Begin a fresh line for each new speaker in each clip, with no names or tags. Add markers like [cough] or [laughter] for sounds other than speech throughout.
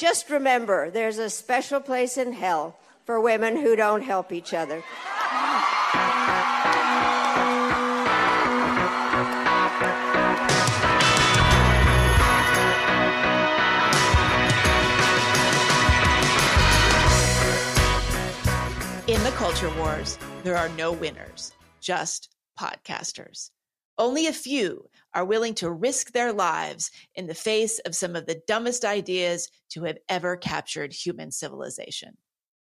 Just remember, there's a special place in hell for women who don't help each other.
In the culture wars, there are no winners, just podcasters. Only a few are willing to risk their lives in the face of some of the dumbest ideas to have ever captured human civilization.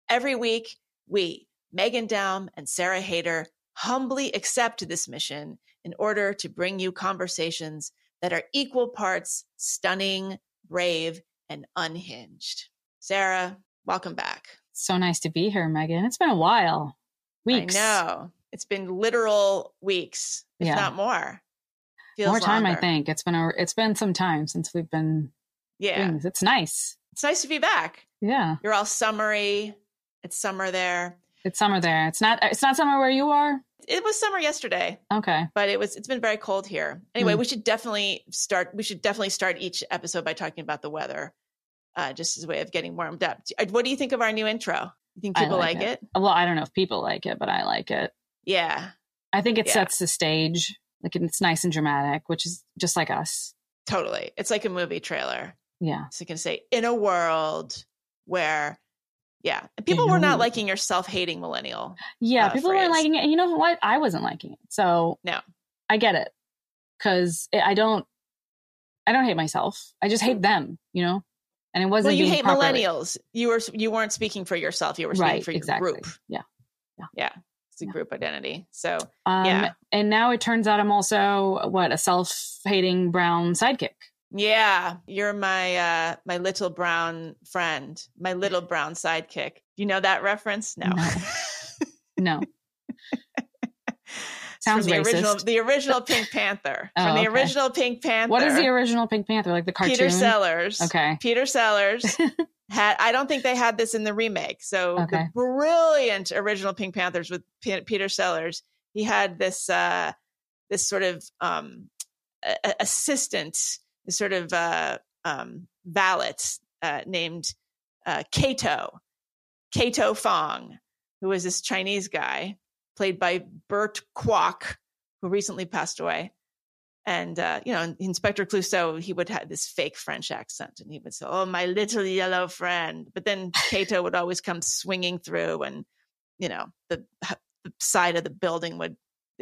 Every week, we, Megan Daum and Sarah Haider, humbly accept this mission in order to bring you conversations that are equal parts stunning, brave, and unhinged. Sarah, welcome back.
So nice to be here, Megan. It's been a while. Weeks.
I know. It's been literal weeks, if
Yeah.
not more. Feels
More time, I think. It's been a, it's been some time since we've been
Yeah.
It's nice.
It's nice to be back.
Yeah.
You're all summery. It's summer there.
It's summer there. It's not it's not summer where you are?
It was summer yesterday,
Okay.
but it was it's been very cold here. Anyway,
Mm.
we should definitely start we should definitely start each episode by talking about the weather. Uh, just as a way of getting warmed up. What do you think of our new intro? You think people
like
like,
it.
it?
Well, I don't know if people like it, but I like it.
Yeah,
I think it
Yeah.
sets the stage. Like it's nice and dramatic, which is just like us.
totally. It's like a movie trailer.
Yeah.
So you can say, in a world where, yeah, people were not liking your self-hating millennial.
Yeah,
uh,
people
phrase.
weren't liking it. And you know what? I wasn't liking it. So
No.
I get it. Cause I don't, I don't hate myself. I just hate them, you know? And it wasn't
Well, you hate
properly-
millennials. You were you weren't speaking for yourself. You were speaking
Right.
for your
exactly.
group.
Yeah.
yeah. Yeah, it's a group identity. So
Um,
Yeah.
And now it turns out I'm also what a self-hating brown sidekick.
yeah, you're my uh my little brown friend, my little brown sidekick. You know that reference? No.
No. [laughs] No.
It's from
Sounds
the original,
racist.
the original Pink Panther. [laughs]
Oh,
from the
okay.
original Pink Panther.
What is the original Pink Panther? Like the cartoon?
Peter Sellers.
Okay.
Peter Sellers [laughs] had I don't think they had this in the remake. So
Okay.
the brilliant original Pink Panthers with P- Peter Sellers, he had this uh this sort of um a- assistant, this sort of uh um valet uh named uh Cato. Cato Fong, who was this Chinese guy played by Burt Kwouk, who recently passed away and uh, you know, Inspector Clouseau, he would have this fake French accent, and he would say, "Oh, my little yellow friend." But then Cato would always come swinging through, and you know, the, the side of the building would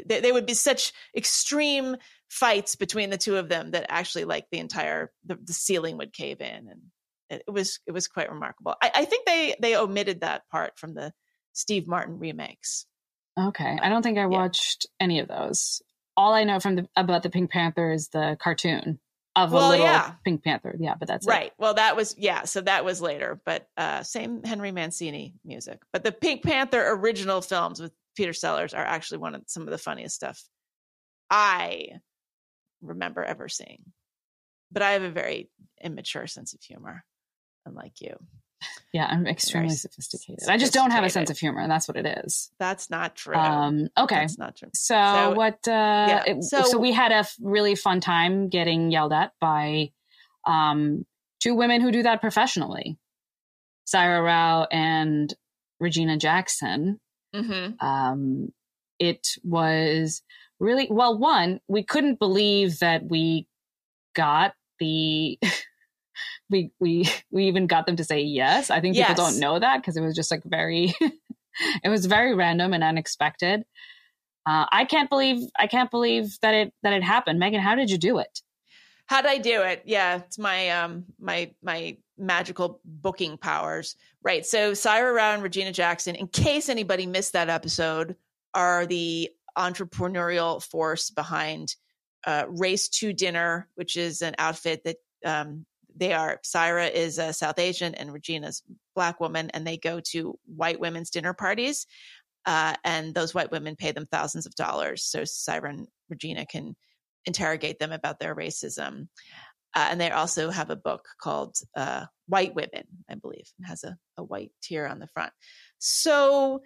they, they would be such extreme fights between the two of them that actually, like the entire the, the ceiling would cave in, and it, it was it was quite remarkable. I, I think they they omitted that part from the Steve Martin remakes.
Okay. I don't think I watched any of those. All I know from the about the Pink Panther is the cartoon of a little
yeah.
Pink Panther. Yeah, but that's it.
right well that was yeah so that was later but uh same henry mancini music but the pink panther original films with peter sellers are actually one of some of the funniest stuff i remember ever seeing but i have a very immature sense of humor unlike you
Yeah, I'm extremely
Very
sophisticated. I just don't have a sense of humor, and that's what it is.
that's not true
Um, okay.
that's not true
So,
So-
what? Uh, it- so,
so-
we had a f- really fun time getting yelled at by um, two women who do that professionally, Saira Rao and Regina Jackson.
hmm
Um, it was really well. One, we couldn't believe that we got the. [laughs] we we we even got them to say yes. I think
Yes.
people don't know that because it was just like very. [laughs] it was very random and unexpected. Uh, I can't believe I can't believe that it that it happened. Megan, how did you do it?
How did I do it? Yeah, it's my um my my magical booking powers. Right. So Saira Rao and Regina Jackson, in case anybody missed that episode, are the entrepreneurial force behind uh, Race to Dinner, which is an outfit that um, they are. Saira is a South Asian and Regina's black woman, and they go to white women's dinner parties. Uh, and those white women pay them thousands of dollars so Saira and Regina can interrogate them about their racism. Uh, and they also have a book called uh, White Women, I believe, and has a, a white tear on the front. So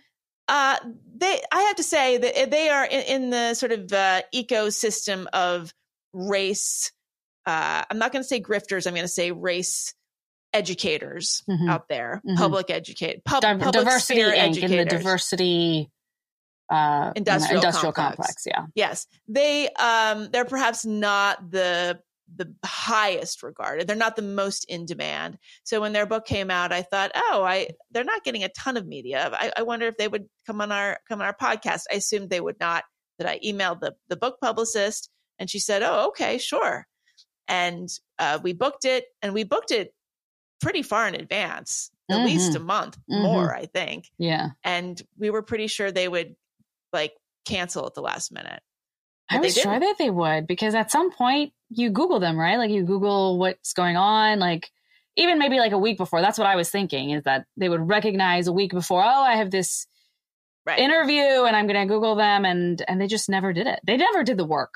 uh, they, I have to say that they are in, in the sort of uh, ecosystem of race. Uh, I'm not going to say grifters. I'm going to say race educators
Mhm.
out there,
Mhm.
public educate, pub,
Div-
public
diversity Inc. and the
educators.
diversity uh,
Industrial
industrial
complex.
complex. Yeah.
Yes, they um they're perhaps not the the highest regarded. They're not the most in demand. So when their book came out, I thought, oh, I they're not getting a ton of media. I, I wonder if they would come on our come on our podcast. I assumed they would not. That I emailed the the book publicist, and she said, oh, okay, sure. And uh, we booked it, and we booked it pretty far in advance, at least a month
Mhm.
more, I think.
Yeah.
And we were pretty sure they would like cancel at the last minute.
I
But they
was sure that they would because at some point you Google them, right? Like you Google what's going on, like even maybe like a week before. That's what I was thinking is that they would recognize a week before, oh, I have this
Right.
interview and I'm going to Google them. And, and they just never did it. They never did the work.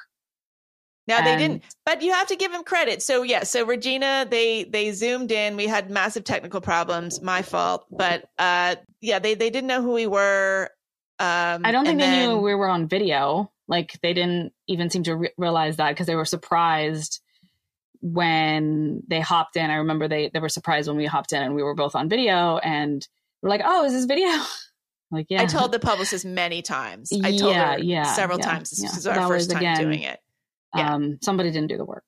Now they
And-
didn't, but you have to give him credit. So yeah, so Regina, they they zoomed in. We had massive technical problems, my fault. But uh, yeah, they they didn't know who we were. Um,
I don't think they
then-
knew we were on video. Like they didn't even seem to re- realize that because they were surprised when they hopped in. I remember they they were surprised when we hopped in and we were both on video and we're like, "Oh, is this video?" [laughs] like, yeah.
I told the publicist many times. I told
Yeah,
her
yeah,
several
yeah,
times. This
yeah.
is our
That
first
was,
time
again,
doing it. Yeah.
um, somebody didn't do the work.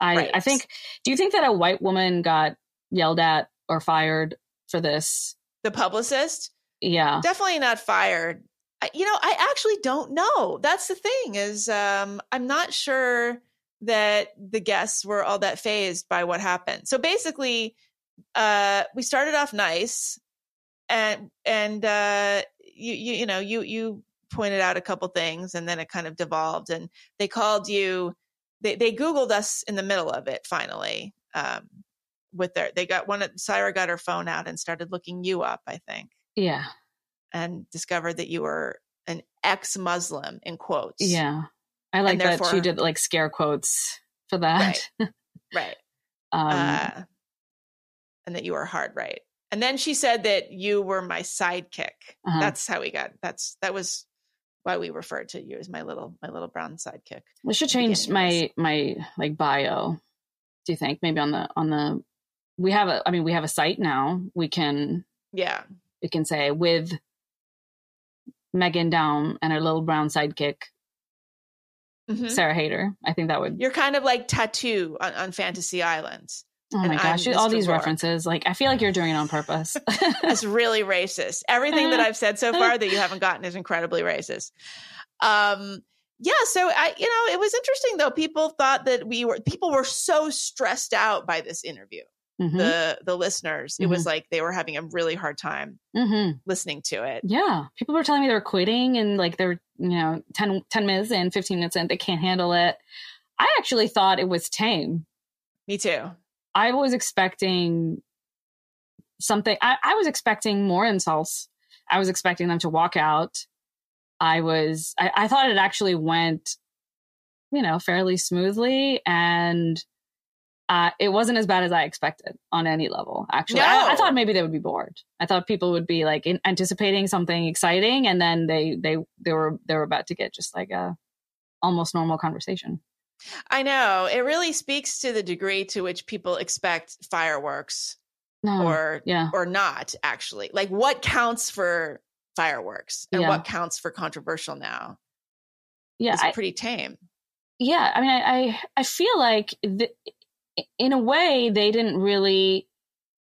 I
Right.
I think. Do you think that a white woman got yelled at or fired for this?
The publicist
Yeah.
definitely not fired. I, you know, I actually don't know. That's the thing is, um, I'm not sure that the guests were all that fazed by what happened. So basically, uh, we started off nice, and and uh, you you you know you you pointed out a couple things, and then it kind of devolved, and they called you. They they Googled us in the middle of it. Finally, um, with their they got one. Of Saira got her phone out and started looking you up. I think
Yeah.
and discovered that you were an ex-Muslim in quotes.
Yeah. I like that she did like scare quotes for that. [laughs]
right.
um,
uh, and that you were hard right. And then she said that you were my sidekick.
Uh-huh.
That's how we got. That's that was why we refer to you as my little my little brown sidekick.
we should change my my like bio. Do you think maybe on the on the we have a I mean we have a site now. We can
Yeah.
we can say with Megan Daum and her little brown sidekick
Mhm.
Sarah Haider. I think that would
You're kind of like tattoo on, on Fantasy Island.
Oh my gosh, all these references. Like I feel like you're doing it on purpose. [laughs]
That's really racist. Everything that [laughs] I've said so far that you haven't gotten is incredibly racist. Um, yeah, so I, you know, it was interesting though. People thought that we were people were so stressed out by this interview.
Mhm,
The the listeners, it was like they were having a really hard time
mhm.
listening to it.
Yeah. People were telling me they were quitting and like they're, you know, 10, 10 minutes in, 15 minutes in, they can't handle it. I actually thought it was tame.
Me too.
I was expecting something. I, I was expecting more insults. I was expecting them to walk out. I was, I, I thought it actually went, you know, fairly smoothly and uh, it wasn't as bad as I expected on any level. Actually, I, I thought maybe they would be bored. I thought people would be like in, anticipating something exciting, and then they they they were they were about to get just like a almost normal conversation.
I know it really speaks to the degree to which people expect fireworks
No,
or
yeah,
or not. Actually, like what counts for fireworks and
Yeah.
what counts for controversial now
yeah. It's
pretty tame.
yeah i mean i i, I feel like th- in a way they didn't really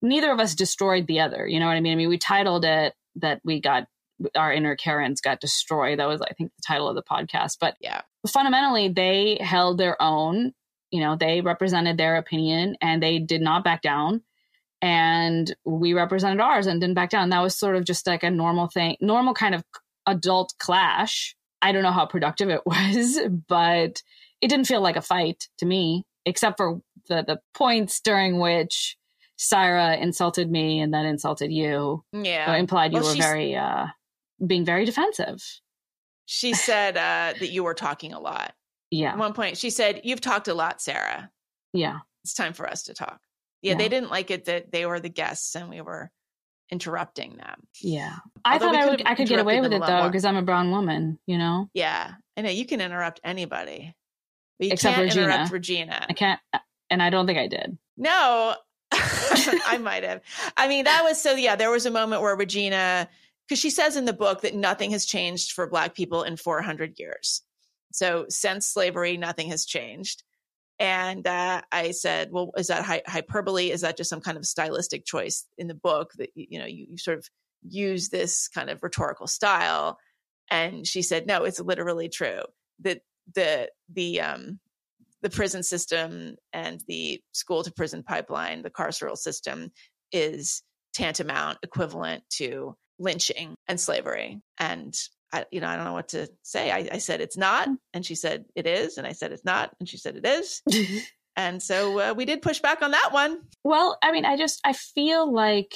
neither of us destroyed the other you know what i mean i mean we titled it that we got our inner karens got destroyed that was i think the title of the podcast but
Yeah.
Fundamentally they held their own you know they represented their opinion and they did not back down. And we represented ours and didn't back down. That was sort of just like a normal thing normal kind of adult clash. I don't know how productive it [laughs] was but it didn't feel like a fight to me except for the the points during which Saira insulted me and then insulted you.
Yeah.
implied you
Well,
were very uh being very defensive
She said uh, that you were talking a lot.
Yeah.
At one point, she said, You've talked a lot, Sarah.
yeah
It's time for us to talk. Yeah,
Yeah.
they didn't like it that they were the guests and we were interrupting them.
yeah i
Although
thought i
could
would i could get away with it though because i'm a brown woman you know
Yeah. I know you can interrupt anybody. But you
Except
can't
Regina.
interrupt Regina.
i can't and i don't think i did
No. [laughs] I might have. I mean, that was so, yeah, there was a moment where Regina, because she says in the book that nothing has changed for Black people in 400 years. So since slavery, nothing has changed. And uh, I said, well, is that hy- hyperbole? Is that just some kind of stylistic choice in the book that, you know, you, you sort of use this kind of rhetorical style? And she said, no, it's literally true that the, the, um, the prison system and the school to prison pipeline, the carceral system is tantamount equivalent to lynching and slavery. And I, you know, I don't know what to say. I, I, said it's not, mm. and she said it is, and I said it's not, and she said it is. and so uh, we did push back on that one.
Well, I mean, I just I feel like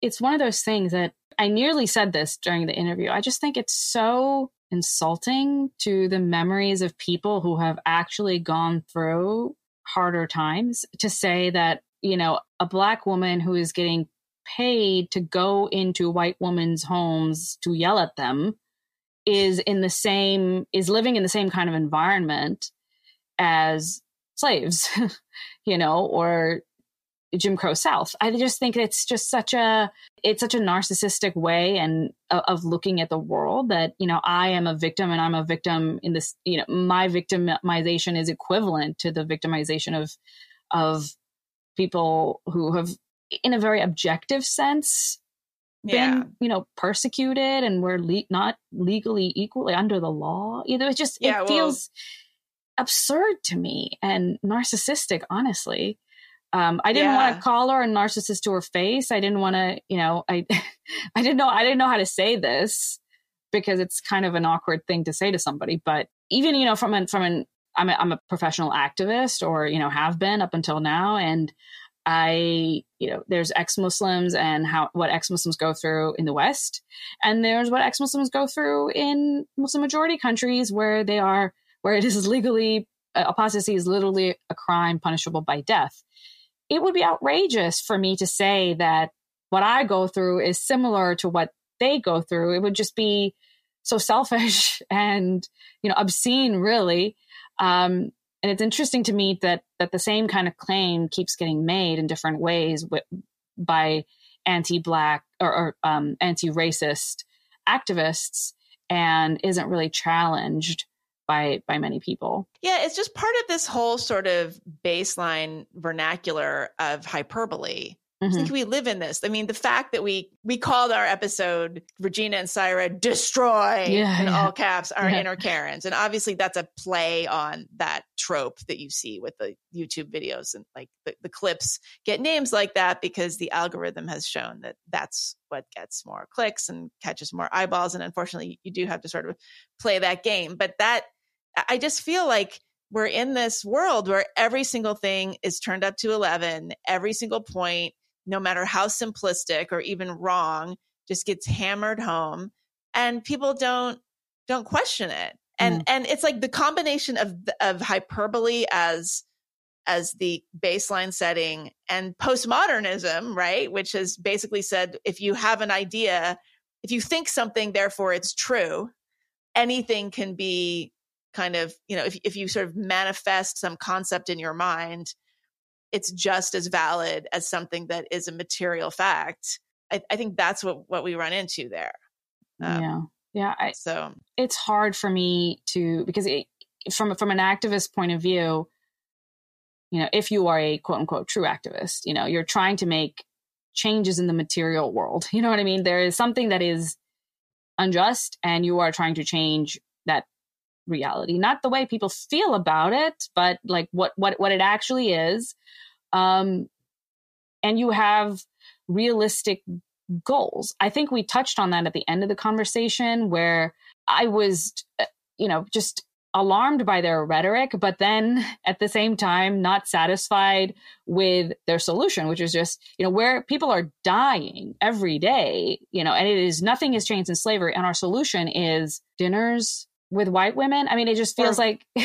it's one of those things that I nearly said this during the interview. I just think it's so insulting to the memories of people who have actually gone through harder times to say that, you know, a black woman who is getting paid to go into white women's homes to yell at them is in the same is living in the same kind of environment as slaves [laughs] you know or Jim Crow South. I just think it's just such a it's such a narcissistic way and uh, of looking at the world that you know I am a victim and I'm a victim in this you know my victimization is equivalent to the victimization of of people who have in a very objective sense been yeah. you know persecuted and were le- not legally equally under the law either it just yeah, it well, feels absurd to me and narcissistic honestly um, I didn't yeah. want to call her a narcissist to her face. I didn't want to, you know, I, [laughs] I didn't know, I didn't know how to say this because it's kind of an awkward thing to say to somebody. But even, you know, from an, from an, I'm a, I'm a professional activist or, you know, have been up until now. And I, you know, there's ex-Muslims and how, what ex-Muslims go through in the West. And there's what ex-Muslims go through in Muslim majority countries where they are, where it is legally, uh, apostasy is literally a crime punishable by death it would be outrageous for me to say that what I go through is similar to what they go through. It would just be so selfish [laughs] and, you know, obscene, really. Um, and it's interesting to me that that the same kind of claim keeps getting made in different ways by anti-black or, or um, anti-racist activists and isn't really challenged by by many people.
Yeah, it's just part of this whole sort of baseline vernacular of hyperbole. Mm-hmm. I think we live in this. I mean, the fact that we we called our episode Regina and Saira destroy yeah, in yeah. all caps our yeah. inner Karens, and obviously that's a play on that trope that you see with the YouTube videos and like the, the clips get names like that because the algorithm has shown that that's what gets more clicks and catches more eyeballs, and unfortunately, you do have to sort of play that game. But that I just feel like we're in this world where every single thing is turned up to 11, every single point, no matter how simplistic or even wrong, just gets hammered home and people don't don't question it. And mm. and it's like the combination of of hyperbole as as the baseline setting and postmodernism, right? Which has basically said if you have an idea, if you think something, therefore it's true, anything can be kind of, you know, if, if you sort of manifest some concept in your mind, it's just as valid as something that is a material fact. I, I think that's what, what we run into there.
Um, yeah. Yeah. I,
so
it's hard for me to, because it, from, from an activist point of view, you know, if you are a quote unquote true activist, you know, you're trying to make changes in the material world. [laughs] You know what I mean? There is something that is unjust and you are trying to change that reality not the way people feel about it but like what what what it actually is um and you have realistic goals i think we touched on that at the end of the conversation where i was uh, you know just alarmed by their rhetoric, but then at the same time, not satisfied with their solution, which is just, you know, where people are dying every day, you know, and it is nothing has changed in slavery. And our solution is dinners with white women. I mean, it just feels or like [laughs]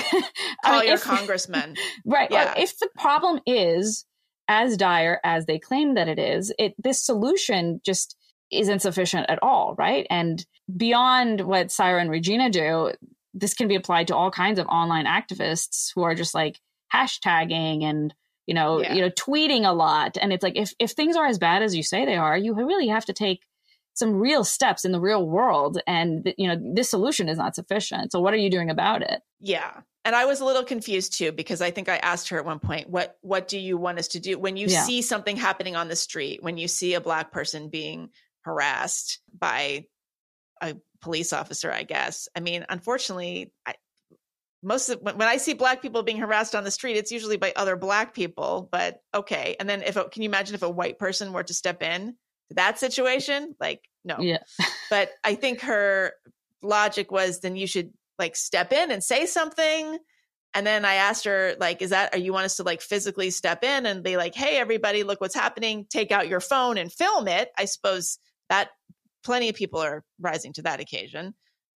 call mean, your if, congressman, [laughs]
right? Yeah. If the problem is as dire as they claim that it is, it this solution just isn't sufficient at all, right? And beyond what Saira and Regina do, this can be applied to all kinds of online activists who are just like hashtagging and you know,
Yeah.
you know, tweeting a lot. And it's like if if things are as bad as you say they are, you really have to take some real steps in the real world. And you know, this solution is not sufficient. So what are you doing about it?
Yeah. And I was a little confused too because I think I asked her at one point, what what do you want us to do when you
Yeah.
see something happening on the street, when you see a black person being harassed by a police officer, I guess. I mean, unfortunately, I most of when, I see black people being harassed on the street, it's usually by other black people, but okay. And then if can you imagine if a white person were to step in that situation? Like, no
Yeah.
but I think her logic was then you should like step in and say something. And then I asked her, like, is that, are you want us to like physically step in and be like, hey, everybody, look what's happening. Take out your phone and film it. I suppose that plenty of people are rising to that occasion.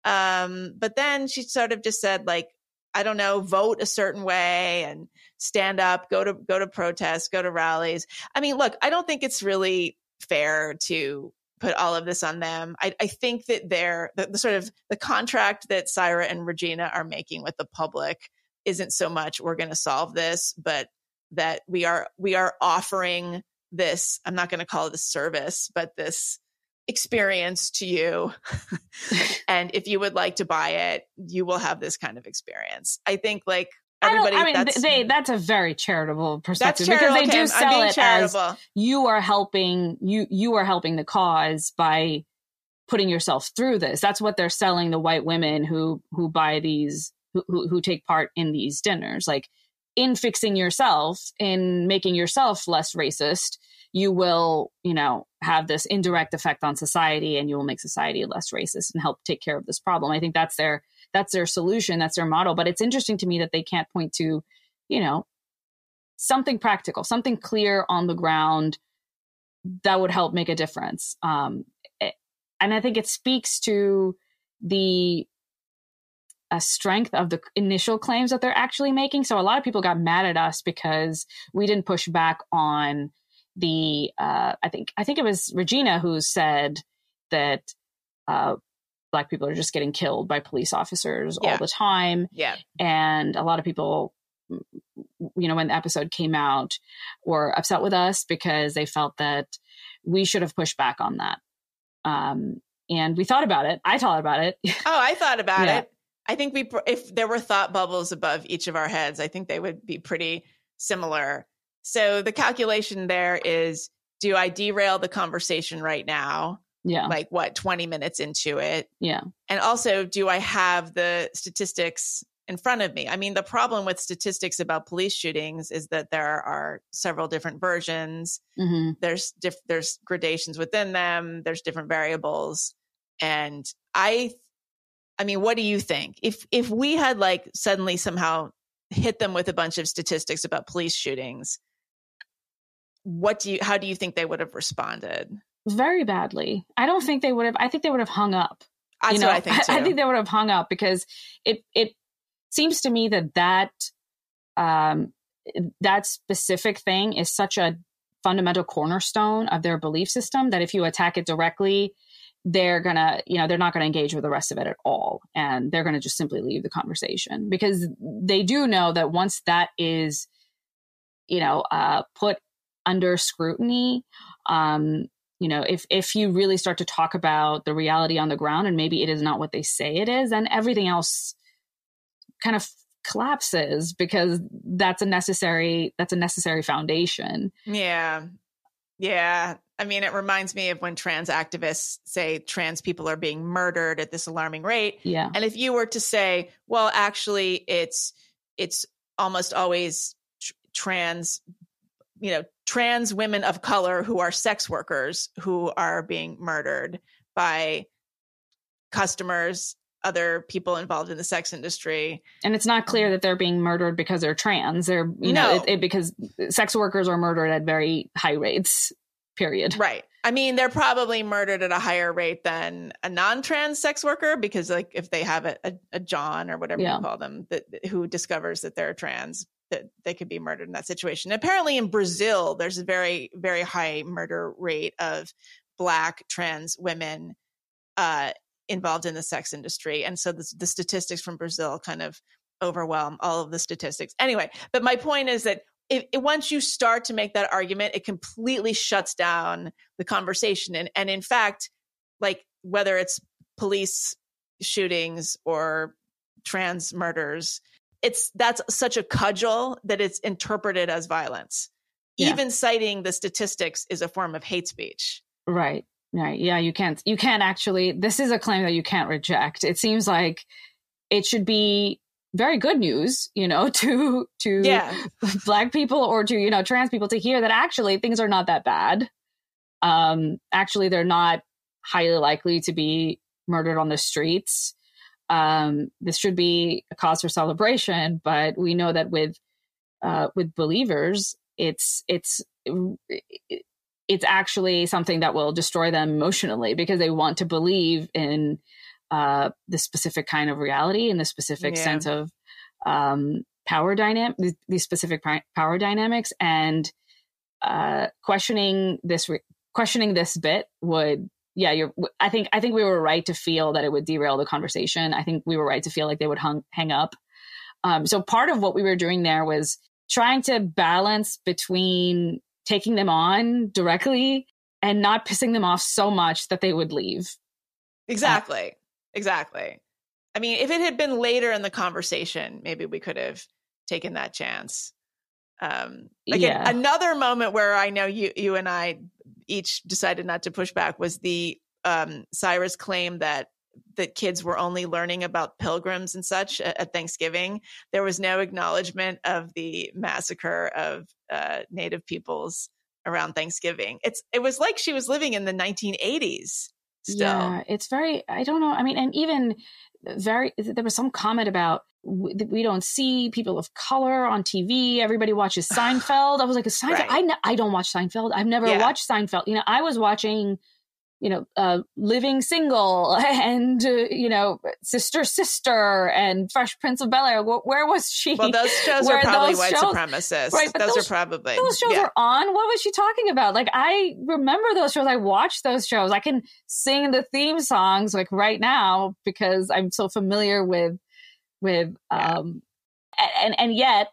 Um, but then she sort of just said, like, I don't know, vote a certain way and stand up, go to go to protests, go to rallies. I mean, look, I don't think it's really fair to put all of this on them. I, I think that they're the, the sort of the contract that Saira and Regina are making with the public isn't so much we're going to solve this, but that we are we are offering this. I'm not going to call it a service, but this experience to you. [laughs] and if you would like to buy it, you will have this kind of experience. I think like. Everybody.
I mean,
that's,
they. That's a very charitable perspective
charitable.
because they
Kim.
do sell it as you are helping you you are helping the cause by putting yourself through this that's what they're selling the white women who who buy these who who, who take part in these dinners like in fixing yourself in making yourself less racist you will you know have this indirect effect on society and you will make society less racist and help take care of this problem i think that's their that's their solution that's their model but it's interesting to me that they can't point to you know something practical something clear on the ground that would help make a difference. Um, it- and i think it speaks to the uh, strength of the initial claims that they're actually making. So a lot of people got mad at us because we didn't push back on the uh, i think i think it was regina who said that uh, black people are just getting killed by police officers
Yeah.
all the time
Yeah.
and a lot of people you know when the episode came out were upset with us because they felt that we should have pushed back on that um and we thought about it i thought about it [laughs]
Oh, I thought about
Yeah.
it. I think we, if there were thought bubbles above each of our heads, I think they would be pretty similar. So the calculation there is: Do I derail the conversation right now?
Yeah.
Like what, twenty minutes into it?
yeah.
And also, do I have the statistics in front of me? I mean, the problem with statistics about police shootings is that there are several different versions.
Hmm
there's diff- there's gradations within them. There's different variables. And i i mean what do you think? If if we had like suddenly somehow hit them with a bunch of statistics about police shootings what do you how do you think they would have responded
very badly. I don't think they would have i think they would have hung up
that's
you know?
What i think [laughs] too.
I think they would have hung up because it it seems to me that that um that specific thing is such a fundamental cornerstone of their belief system that if you attack it directly they're gonna you know they're not gonna engage with the rest of it at all and they're gonna just simply leave the conversation. Because they do know that once that is you know uh put under scrutiny um you know if if you really start to talk about the reality on the ground and maybe it is not what they say it is then everything else kind of collapses because that's a necessary that's a necessary foundation.
Yeah. Yeah. I mean it reminds me of when trans activists say trans people are being murdered at this alarming rate.
Yeah.
And if you were to say, well, actually, it's it's almost always tr- trans, you know, trans women of color who are sex workers who are being murdered by customers, other people involved in the sex industry.
and it's not clear um, that they're being murdered because they're trans they're you know it, it, because sex workers are murdered at very high rates period
Right. I mean, they're probably murdered at a higher rate than a non-trans sex worker because, like, if they have a, a, a John or whatever
Yeah.
you call them, that who discovers that they're trans, that they could be murdered in that situation. Apparently, in Brazil, there's a very, very high murder rate of Black trans women uh, involved in the sex industry, and so the, the statistics from Brazil kind of overwhelm all of the statistics. Anyway, but my point is that it, it, once you start to make that argument, it completely shuts down the conversation. And and in fact, like whether it's police shootings or trans murders, it's that's such a cudgel that it's interpreted as violence. Yeah. Even citing the statistics is a form of hate speech.
Right. Right. Yeah, you can't you can't actually this is a claim that you can't reject. It seems like it should be very good news, you know, [laughs] to to
yeah.
black people or to, you know, trans people to hear that actually things are not that bad. Um actually they're not highly likely to be murdered on the streets. Um this should be a cause for celebration, but we know that with uh with believers, it's it's it's actually something that will destroy them emotionally because they want to believe in uh, the specific kind of reality and the specific yeah. sense of um, power dynamic, these, specific power dynamics, and uh, questioning this re- questioning this bit would yeah you're i think i think we were right to feel that it would derail the conversation i think we were right to feel like they would hung, hang up um, so part of what we were doing there was trying to balance between taking them on directly and not pissing them off so much that they would leave.
Exactly. Uh, exactly. I mean, if it had been later in the conversation, maybe we could have taken that chance. Um, like yeah. another moment where I know you, you and I each decided not to push back was the um, Saira's claim that that kids were only learning about pilgrims and such at, at Thanksgiving. There was no acknowledgement of the massacre of uh, Native peoples around Thanksgiving. It's it was like she was living in the 1980s. Still. Yeah,
it's very. I don't know. I mean, and even very. There was some comment about we don't see people of color on TV. Everybody watches [sighs] Seinfeld. I was like, Seinfeld. Right. I, I don't watch Seinfeld. I've never yeah. watched Seinfeld. You know, I was watching you know, uh, living single [laughs] and, uh, you know, sister, sister and Fresh Prince of Bel Air. Where was she?
Well, those shows are probably white shows, supremacists. Right, but those, those, are probably.
Those shows yeah. are on. What was she talking about? Like, I remember those shows. I watched those shows. I can sing the theme songs like right now because I'm so familiar with, with, um, and, and yet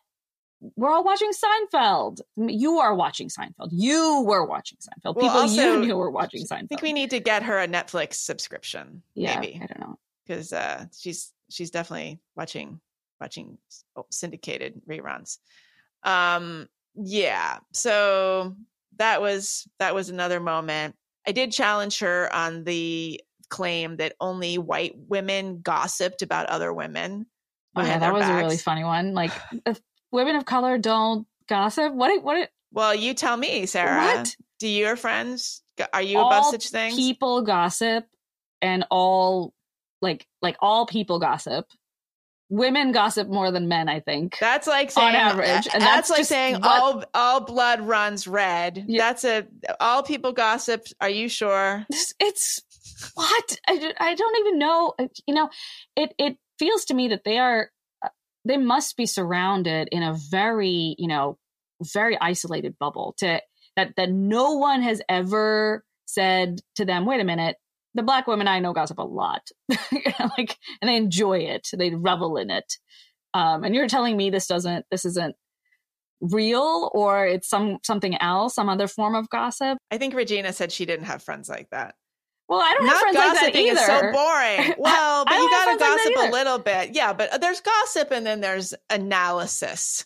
we're all watching Seinfeld. You are watching Seinfeld. You were watching Seinfeld. Well, People also, you knew were watching Seinfeld. I
think we need to get her a Netflix subscription.
Yeah,
maybe.
I don't know
because uh, she's she's definitely watching watching syndicated reruns. Um, yeah. So that was that was another moment. I did challenge her on the claim that only white women gossiped about other women.
Oh yeah, that was backs. a really funny one. Like [sighs] women of color don't gossip. What? What?
Well, you tell me, Sarah. What? Do your friends? Are you all above such things?
People gossip, and all like like all people gossip. Women gossip more than men, I think.
That's like saying on average, and that's, that's like saying what, all all blood runs red. Yeah. That's a all people gossip. Are you sure?
It's what I, I don't even know. You know, it it feels to me that they are they must be surrounded in a very, you know, very isolated bubble to that that no one has ever said to them, wait a minute, the black women I know gossip a lot. [laughs] like and they enjoy it. They revel in it. Um, and you're telling me this doesn't this isn't real or it's some something else, some other form of gossip?
I think Regina said she didn't have friends like that.
Well, I don't Not have friends like that either.
Is so boring. [laughs] Well, but you got to gossip like a little bit. Yeah, but there's gossip and then there's analysis.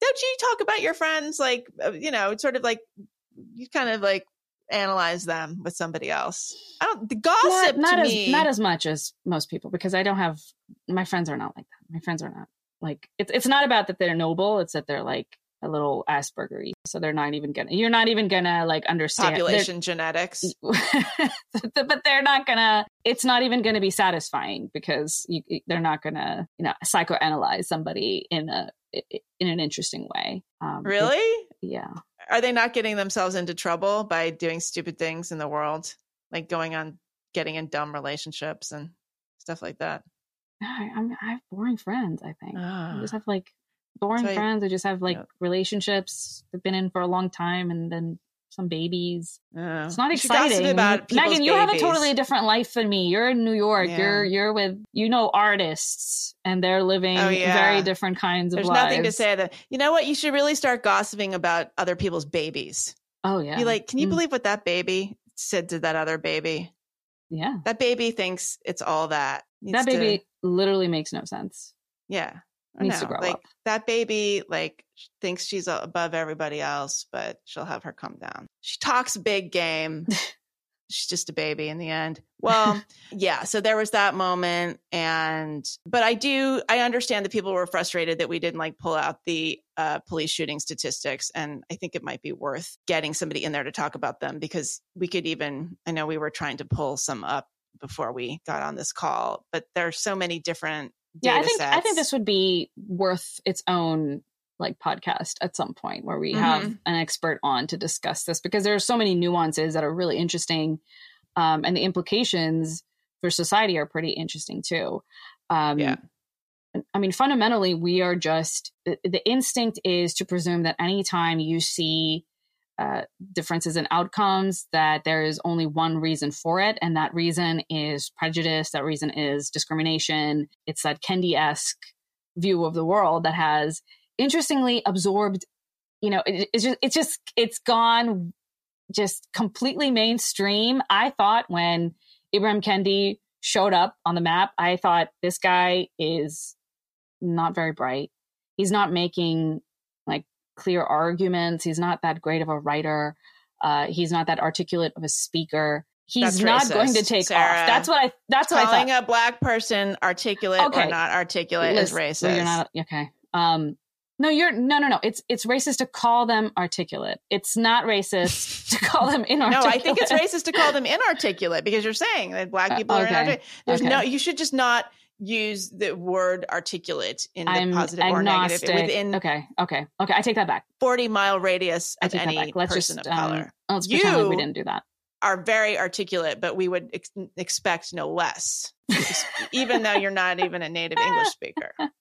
Don't you talk about your friends like uh, you know, sort of like you kind of like analyze them with somebody else. I don't the gossip
not, not
to
as,
me
not as much as most people because I don't have my friends are not like that. My friends are not like it's it's not about that they're noble. It's that they're like a little Aspergery. So they're not even gonna. You're not even gonna like understand
population genetics. [laughs]
but they're not gonna. It's not even gonna be satisfying because you, they're not gonna you know psychoanalyze somebody in a in an interesting way.
Um, really?
Yeah.
Are they not getting themselves into trouble by doing stupid things in the world, like going on getting in dumb relationships and stuff like that?
I, I'm, I have boring friends. I think I just have like boring so friends. I just have like yeah. relationships they've been in for a long time, and then some babies. It's not
You should gossip
exciting. Megan, you have a totally different life than me. You're in New York.
Yeah.
You're you're with you know artists, and they're living
Oh, yeah.
very different kinds of lives.
There's nothing to say that. You know what? You should really start gossiping about other people's babies.
Oh yeah,
You like, can you
Mm.
believe what that baby said to that other baby?
yeah.
That baby thinks it's all that. Needs
That baby
to-
literally makes no sense.
yeah.
Needs to grow
like
up.
that baby like thinks she's above everybody else, but she'll have her come down. She talks big game. [laughs] she's just a baby in the end. Well, [laughs] yeah, so there was that moment and but I do I understand that people were frustrated that we didn't like pull out the uh, police shooting statistics and I think it might be worth getting somebody in there to talk about them because we could even I know we were trying to pull some up before we got on this call, but there are so many different
Yeah, I think I think this would be worth its own like podcast at some point where we have
Mhm.
an expert on to discuss this because there are so many nuances that are really interesting, um, and the implications for society are pretty interesting too. Um,
Yeah.
I mean, fundamentally, we are just the, the instinct is to presume that anytime you see uh, differences in outcomes, that there is only one reason for it, and that reason is prejudice. That reason is discrimination. It's that Kendi esque view of the world that has, interestingly, absorbed. You know, it, it's just it's just it's gone just completely mainstream. I thought when Ibrahim Kendi showed up on the map, I thought this guy is not very bright. He's not making clear arguments. He's not that great of a writer. Uh, he's not that articulate of a speaker. He's
That's
not
racist,
going to take
Sarah.
off. That's what I. That's what I
calling
thought.
a black person articulate
Okay.
or not articulate is
Listen,
racist.
You're not okay. Um, no, you're no, no, no. It's it's racist to call them articulate. It's not racist to [laughs] call them inarticulate. no.
I think it's racist to call them inarticulate because you're saying that black
Uh,
people are
okay.
inarticulate. There's
Okay.
no. You should just not use the word articulate in the
I'm
positive or
agnostic.
negative within
okay, okay, okay. I take that back.
40 mile radius of any.
Let's
person
just
of
um,
color.
let's pretend like we didn't do that.
Are very articulate, but we would ex- expect no less, even though you're not even a native English speaker. [laughs]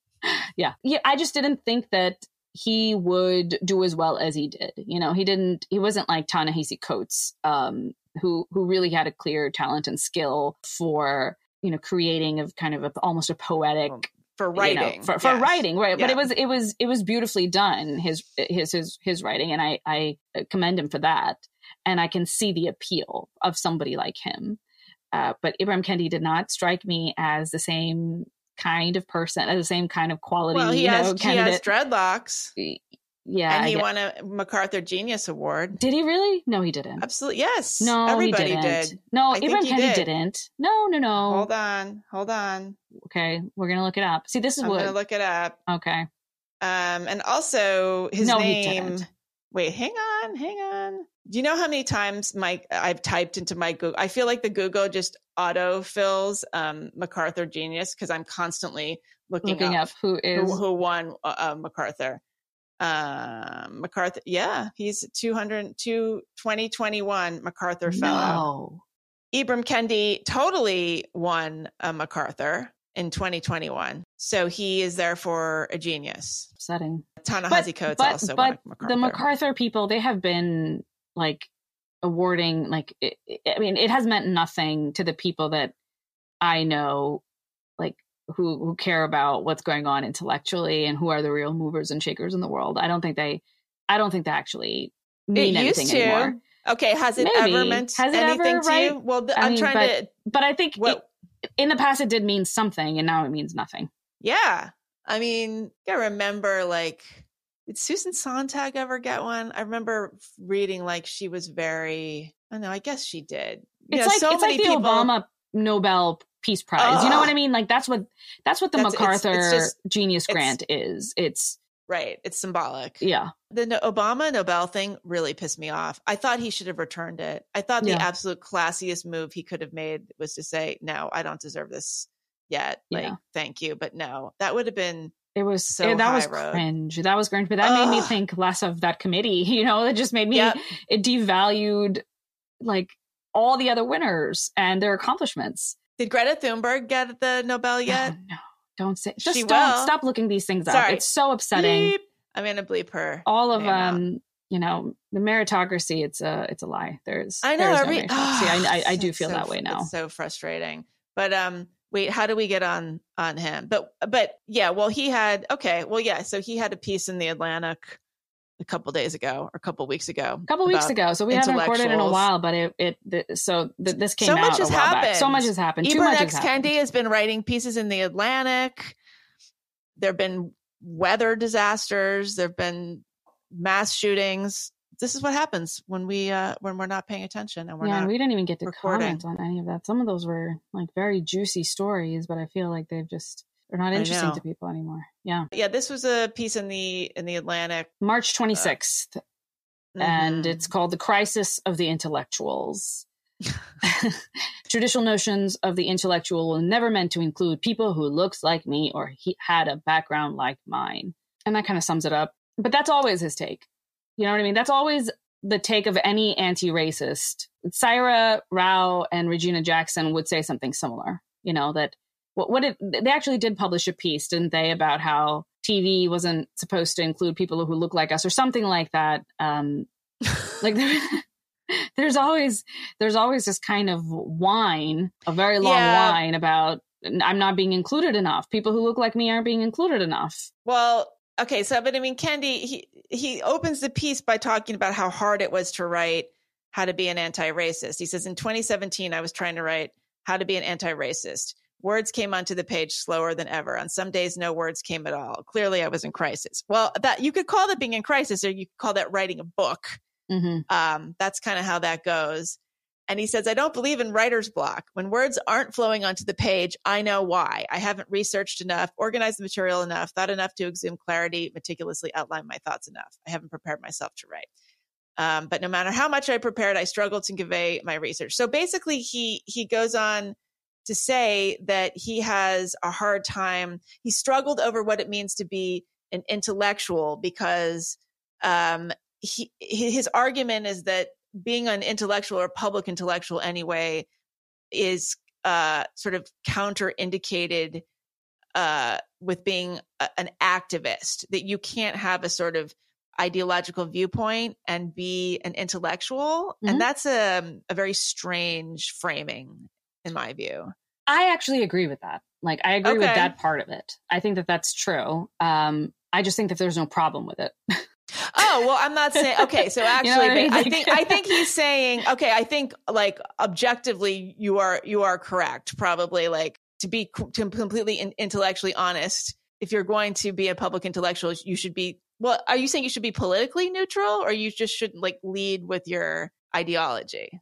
yeah yeah i just didn't think that he would do as well as he did you know he didn't he wasn't like ta-nehisi coates um who who really had a clear talent and skill for you know creating of kind of a, almost a poetic
For
you know,
writing,
for, for
yes.
writing right. But it was it was it was beautifully done his his his his writing and i i commend him for that. And i can see the appeal of somebody like him. Uh, but ibrahim kendi did not strike me as the same kind of person as the same kind of quality
Well, he
you
has
know
he has dreadlocks,
yeah
and he won a MacArthur Genius Award.
did he really no he didn't
Absolutely, yes.
no
everybody
he didn't
did.
no
I
ibrahim
he did.
didn't no no no
Hold on, hold on.
okay we're gonna look it up see this is
I'm
what
gonna look it up.
okay
Um, and also his
No,
name. Wait, hang on, hang on. Do you know how many times my I've typed into my Google? I feel like the Google just auto fills um, MacArthur Genius because I'm constantly looking,
looking
up,
up who is
who, who won uh, uh, MacArthur. Um, MacArthur, yeah, he's 200, 2021 MacArthur Fellow.
no
Ibram Kendi totally won a MacArthur in 2021. So he is therefore a genius.
upsetting
Ta-Nehisi Coates
but,
also
but
won a MacArthur.
the MacArthur people, they have been like awarding, like, it, I mean, it has meant nothing to the people that I know, like, who, who care about what's going on intellectually and who are the real movers and shakers in the world. I don't think they, I don't think they actually mean
It used
anything
to.
anymore.
Okay, has it
Maybe.
ever meant
Has
anything
ever,
to
right?
you? Well, th-
I
I'm
mean,
trying
but-
to.
But I think it, in the past it did mean something, and now it means nothing.
Yeah, I mean, I remember like. Did Susan Sontag ever get one? I remember reading like she was very. I don't know. I guess she did. You
It's
know,
like
so
it's
many
like the
people,
Obama Nobel Peace Prize. You know what I mean? Like that's what that's what the
That's- it's- it's
MacArthur
just-
Genius
it's-
Grant is. It's
Right. It's symbolic.
yeah.
The no- Obama Nobel thing really pissed me off. I thought he should have returned it. I thought the
Yeah.
absolute classiest move he could have made was to say, "No, I don't deserve this yet. Like,
Yeah.
thank you, but no." That would have been
It was
So
eh, that was
road.
cringe. That was cringe, but that made me think less of that committee. [laughs] You know, it just made me
Yep.
it devalued like all the other winners and their accomplishments.
Did Greta Thunberg get the Nobel yet?
Oh, no, don't say. Just
She
don't
will.
stop looking these things up.
Sorry.
It's so upsetting.
Bleep. I'm gonna bleep her.
All of
out.
um you know the meritocracy it's a it's a lie there's
I know.
there's no
every-
meritocracy. [sighs] I, I, I do feel
so-
that way now
It's so frustrating. But um, wait, how do we get on on him? But but yeah, well, he had okay, well, yeah. So he had a piece in the Atlantic a couple days ago or a couple weeks ago.
a couple weeks ago so we haven't recorded in a while but it it th- so th- this came
So
out
much
a
has
while back. so
happened.
much has happened too much
X
has happened.
Kendi has been writing pieces in the Atlantic. There have been weather disasters. There have been mass shootings. This is what happens when we uh when we're not paying attention and we're
yeah,
not
we didn't even get to
recording.
comment on any of that. Some of those were like very juicy stories, but I feel like they've just they're not interesting to people anymore. Yeah,
yeah this was a piece in the in the atlantic
March twenty sixth, and
Mhm.
it's called "The Crisis of the Intellectuals." [laughs] [laughs] Traditional notions of the intellectual were never meant to include people who looked like me or he had a background like mine, and that kind of sums it up. But that's always his take. You know what I mean? That's always the take of any anti-racist. Saira Rao and Regina Jackson would say something similar. You know that what what it, they actually did publish a piece, didn't they, about how TV wasn't supposed to include people who look like us or something like that. Um, [laughs] like there, [laughs] there's always there's always this kind of whine, a very long
Yeah.
whine about I'm not being included enough. People who look like me aren't being included enough.
well okay so but i mean kendi he he opens the piece by talking about how hard it was to write how to be an anti-racist he says in 2017 i was trying to write how to be an anti-racist words came onto the page slower than ever on some days no words came at all clearly i was in crisis well that you could call that being in crisis or you could call that writing a book
hmm
um, that's kind of how that goes. And he says, I don't believe in writer's block. When words aren't flowing onto the page, I know why. I haven't researched enough, organized the material enough, thought enough to exhume clarity, meticulously outline my thoughts enough. I haven't prepared myself to write. Um, but no matter how much I prepared, I struggled to convey my research. So basically, he he goes on to say that he has a hard time. He struggled over what it means to be an intellectual because um, he his argument is that being an intellectual or public intellectual anyway is uh, sort of counterindicated uh, with being a, an activist. That you can't have a sort of ideological viewpoint and be an intellectual,
Mhm.
and that's a a very strange framing, in my view.
I actually agree with that. Like I agree with that part of it. I think that that's true. Um, I just think that there's no problem with it. [laughs]
Oh well, I'm not saying okay. So actually, [laughs]
You know I mean?
I think I think he's saying okay. I think like objectively, you are you are correct. Probably like to be to completely in, intellectually honest. If you're going to be a public intellectual, you should be. Well, are you saying you should be politically neutral, or you just should like lead with your ideology?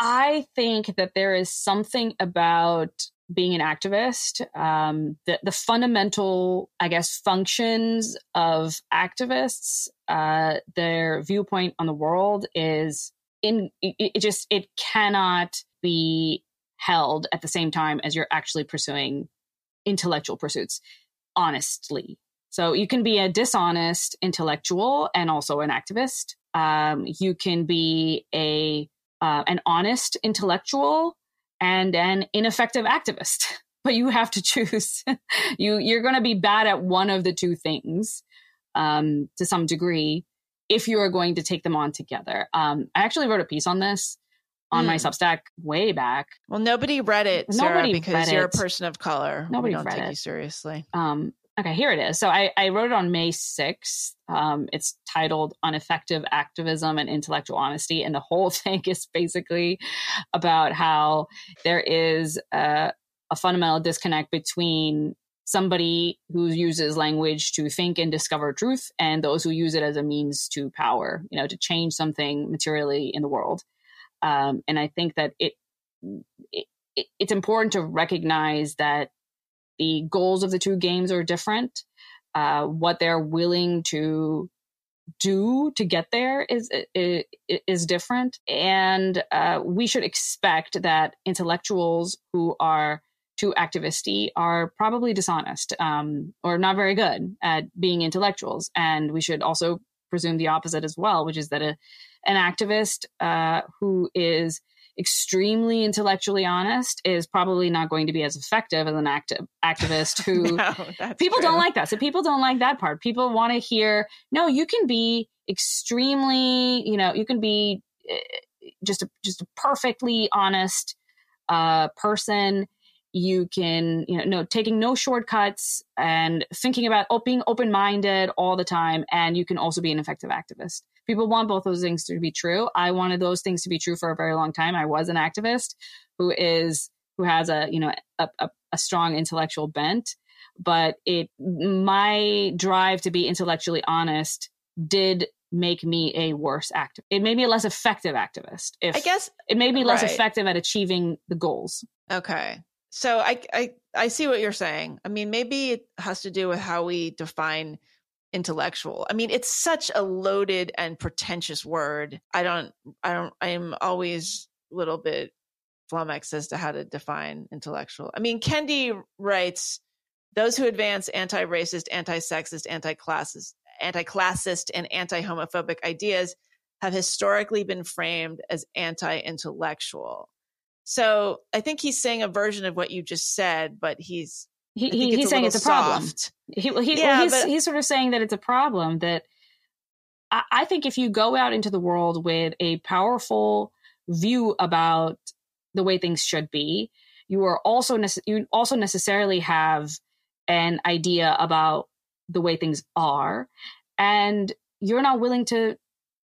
I think that there is something about being an activist, um, the, the fundamental, I guess, functions of activists, uh, their viewpoint on the world is in, it, it just, it cannot be held at the same time as you're actually pursuing intellectual pursuits honestly. So you can be a dishonest intellectual and also an activist. Um, you can be a uh, an honest intellectual and an ineffective activist [laughs] but you have to choose [laughs] you you're going to be bad at one of the two things um, to some degree if you are going to take them on together um, i actually wrote a piece on this on my
Hmm.
substack way back
Well, nobody read it, Sarah,
Nobody
because you're
it.
a person of color.
Nobody
we don't take
it.
you seriously.
um, okay here it is. So I, I wrote it on may 6th um, it's titled ineffective activism and intellectual honesty and the whole [laughs] thing is basically about how there is a, a fundamental disconnect between somebody who uses language to think and discover truth and those who use it as a means to power you know to change something materially in the world. Um, and i think that it, it it- it's important to recognize that the goals of the two games are different. Uh, what they're willing to do to get there is is, is different, and uh, we should expect that intellectuals who are too activisty are probably dishonest um, or not very good at being intellectuals, and we should also presume the opposite as well, which is that a, an activist uh, who is extremely intellectually honest is probably not going to be as effective as an active activist who [laughs]
No,
people
true.
don't like that. So people don't like that part. People want to hear, no, you can be extremely, you know, you can be uh, just a, just a perfectly honest uh, person. You can, you know, no taking no shortcuts and thinking about op- being open minded all the time. And you can also be an effective activist. People want both those things to be true. I wanted those things to be true for a very long time. I was an activist who is who has a you know a, a, a strong intellectual bent but it my drive to be intellectually honest did make me a worse activist. it made me a less effective activist if
I guess
it made me less
right.
effective at achieving the goals
Okay. So I, I I see what you're saying. I mean, maybe it has to do with how we define intellectual. I mean, it's such a loaded and pretentious word. I don't I don't I'm always a little bit flummoxed as to how to define intellectual. I mean, Kendi writes those who advance anti-racist, anti-sexist, anti-classist, anti-classist and anti-homophobic ideas have historically been framed as anti-intellectual. So I think he's saying a version of what you just said, but he's
he, he, he's saying it's a problem
soft.
he, he,
Yeah,
well, he's,
but-
he's sort of saying that it's a problem that I, I think if you go out into the world with a powerful view about the way things should be, you are also nece- you also necessarily have an idea about the way things are, and you're not willing to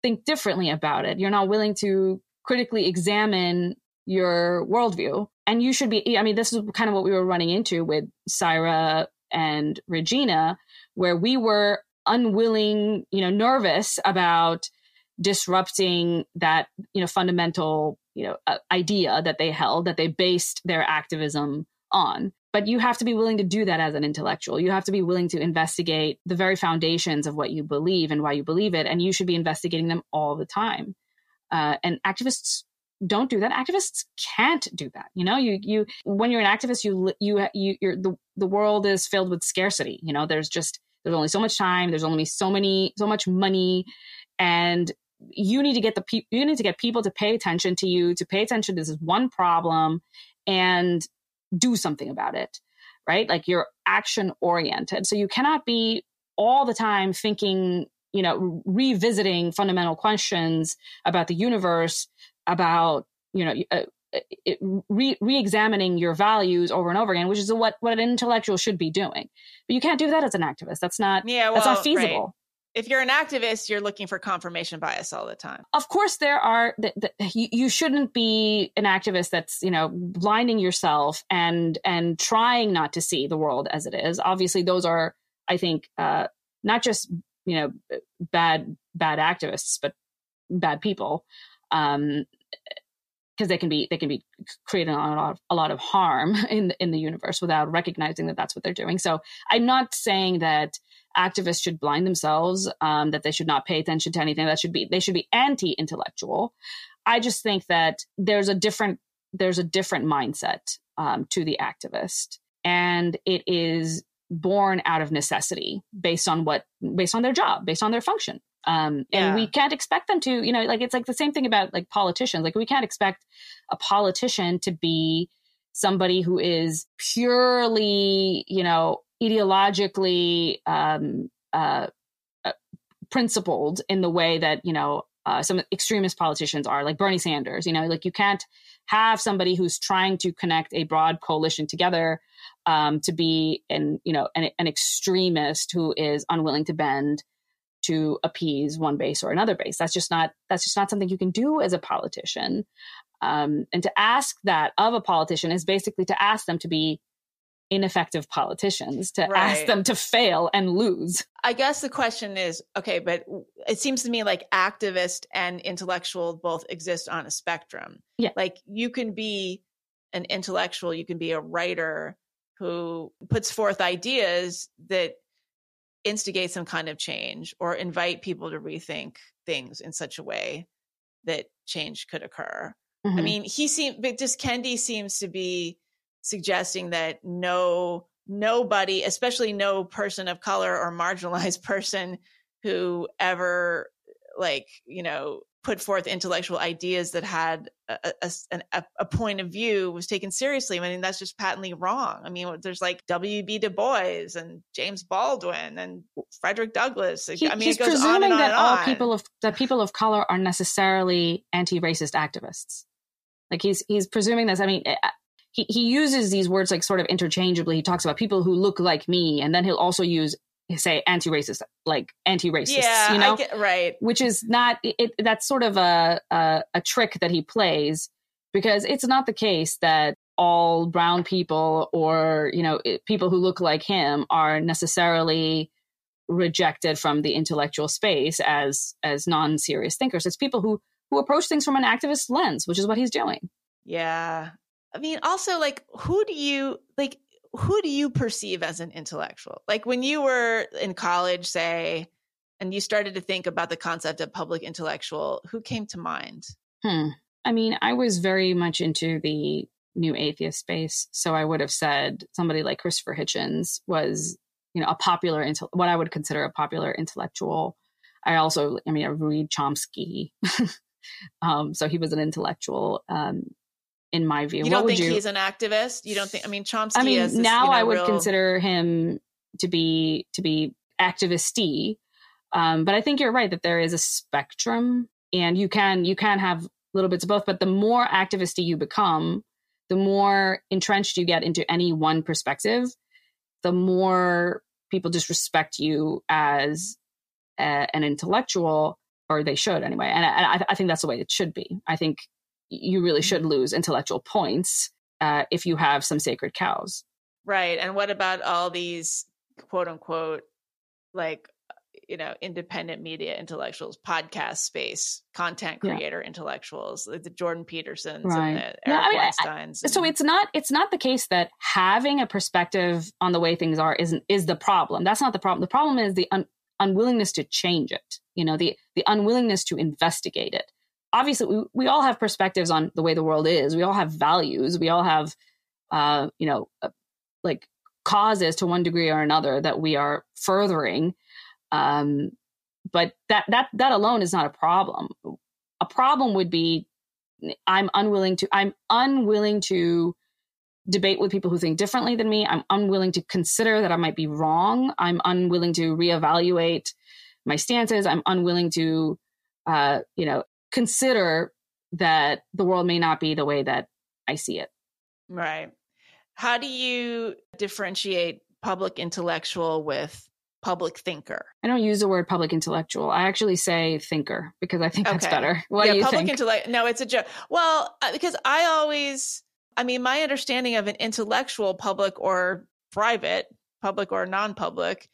think differently about it. You're not willing to critically examine your worldview. And you should be, I mean, this is kind of what we were running into with Saira and Regina, where we were unwilling, you know, nervous about disrupting that, you know, fundamental, you know, uh, idea that they held, that they based their activism on. But you have to be willing to do that as an intellectual. You have to be willing to investigate the very foundations of what you believe and why you believe it. And you should be investigating them all the time. Uh, and activists don't do that. Activists can't do that. You know, you you when you're an activist, you you you you're the the world is filled with scarcity. You know, there's just there's only so much time. There's only so many so much money, and you need to get the pe- you need to get people to pay attention to you, to pay attention to this one problem, and do something about it. Right? Like you're action oriented. So you cannot be all the time thinking you know revisiting fundamental questions about the universe about you know uh, it, re- re-examining your values over and over again which is what what an intellectual should be doing. But you can't do that as an activist. That's not
Yeah, well,
that's not
right.
feasible.
If you're an activist, you're looking for confirmation bias all the time.
of course there are th- th- you, you shouldn't be an activist that's you know blinding yourself and and trying not to see the world as it is. Obviously those are i think uh not just you know bad bad activists but bad people. Um because they can be they can be creating a lot of, a lot of harm [laughs] in in the universe without recognizing that that's what they're doing. So i'm not saying that activists should blind themselves um, that they should not pay attention to anything. That should be they should be anti-intellectual. I just think that there's a different there's a different mindset um, to the activist. And it is born out of necessity based on what based on their job based on their function um, and
Yeah.
we can't expect them to you know like it's like the same thing about like politicians like we can't expect a politician to be somebody who is purely you know ideologically um, uh, uh, principled in the way that you know uh, some extremist politicians are like bernie sanders you know like you can't have somebody who's trying to connect a broad coalition together um, to be an you know an, an extremist who is unwilling to bend to appease one base or another base. That's just not that's just not something you can do as a politician. Um, and to ask that of a politician is basically to ask them to be ineffective politicians, to ask them to fail and lose.
I guess the question is okay, but it seems to me like activist and intellectual both exist on a spectrum.
Yeah.
Like you can be an intellectual, you can be a writer who puts forth ideas that instigate some kind of change or invite people to rethink things in such a way that change could occur. I
Mhm.
mean, he seems, but just Kendi seems to be suggesting that no, nobody, especially no person of color or marginalized [laughs] person who ever, like, you know, put forth intellectual ideas that had a, a, a, point of view was taken seriously. I mean, that's just patently wrong. I mean, there's like W.B. Du Bois and James Baldwin and Frederick Douglass.
He,
I mean,
he's presuming that all people of that people of color are necessarily anti-racist activists. Like he's he's presuming this. I mean, eh, he he uses these words like sort of interchangeably. He talks about people who look like me, and then he'll also use say anti-racist like anti-racist
yeah
you know?
get, right.
Which is not it, that's sort of a, a a trick that he plays because it's not the case that all brown people or you know it, people who look like him are necessarily rejected from the intellectual space as as non-serious thinkers. It's people who who approach things from an activist lens which is what he's doing.
Yeah. I mean also like who do you like who do you perceive as an intellectual? Like when you were in college, say, and you started to think about the concept of public intellectual, who came to mind?
Hmm. I mean, I was very much into the new atheist space. So I would have said somebody like Christopher Hitchens was, you know, a popular, what I would consider a popular intellectual. I also, I mean, I read Chomsky. [laughs] um, so he was an intellectual. Um, in my view.
You don't think you, he's an activist? You don't think? I mean, Chomsky.
I mean,
this,
now
you know,
I would
real...
consider him to be to be activisty, um, but I think you're right that there is a spectrum, and you can you can have little bits of both. But the more activisty you become, the more entrenched you get into any one perspective, the more people disrespect you as a, an intellectual, or they should anyway. And I, I think that's the way it should be. I think you really should lose intellectual points uh, if you have some sacred cows.
Right. And what about all these quote unquote, like, you know, independent media intellectuals, podcast space, content creator yeah. intellectuals, like the Jordan Petersons right. and the Eric no, I mean, Weinsteins.
I, so it's not it's not the case that having a perspective on the way things are isn't is the problem. That's not the problem. The problem is the un, unwillingness to change it. You know, the the unwillingness to investigate it obviously we, we all have perspectives on the way the world is. We all have values. We all have uh, you know uh, like causes to one degree or another that we are furthering. Um, but that that that alone is not a problem. A problem would be i'm unwilling to i'm unwilling to debate with people who think differently than me. I'm unwilling to consider that i might be wrong. I'm unwilling to reevaluate my stances. I'm unwilling to uh, you know consider that the world may not be the way that I see it.
Right. How do you differentiate public intellectual with public thinker?
I don't use the word public intellectual. I actually say thinker because I think that's better. What
yeah,
do you
public intellect. No, it's a joke. Well, uh, because I always, I mean, my understanding of an intellectual, public or private, public or non-public,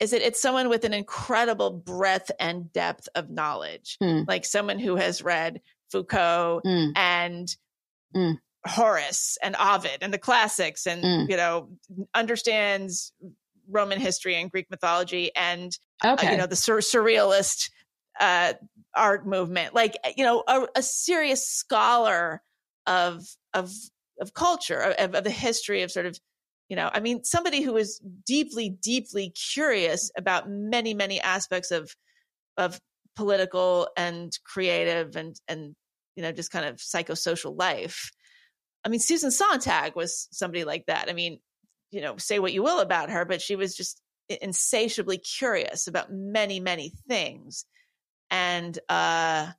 is that it's someone with an incredible breadth and depth of knowledge, mm. like someone who has read Foucault mm. and mm. Horace and Ovid and the classics and, hmm. you know, understands Roman history and Greek mythology and, okay. uh, you know, the sur- surrealist uh, art movement, like, you know, a, a serious scholar of, of, of culture, of, of the history of sort of you know i mean somebody who is deeply deeply curious about many many aspects of of political and creative and and you know just kind of psychosocial life. I mean susan sontag was somebody like that. I mean you know say what you will about her but she was just insatiably curious about many many things. And uh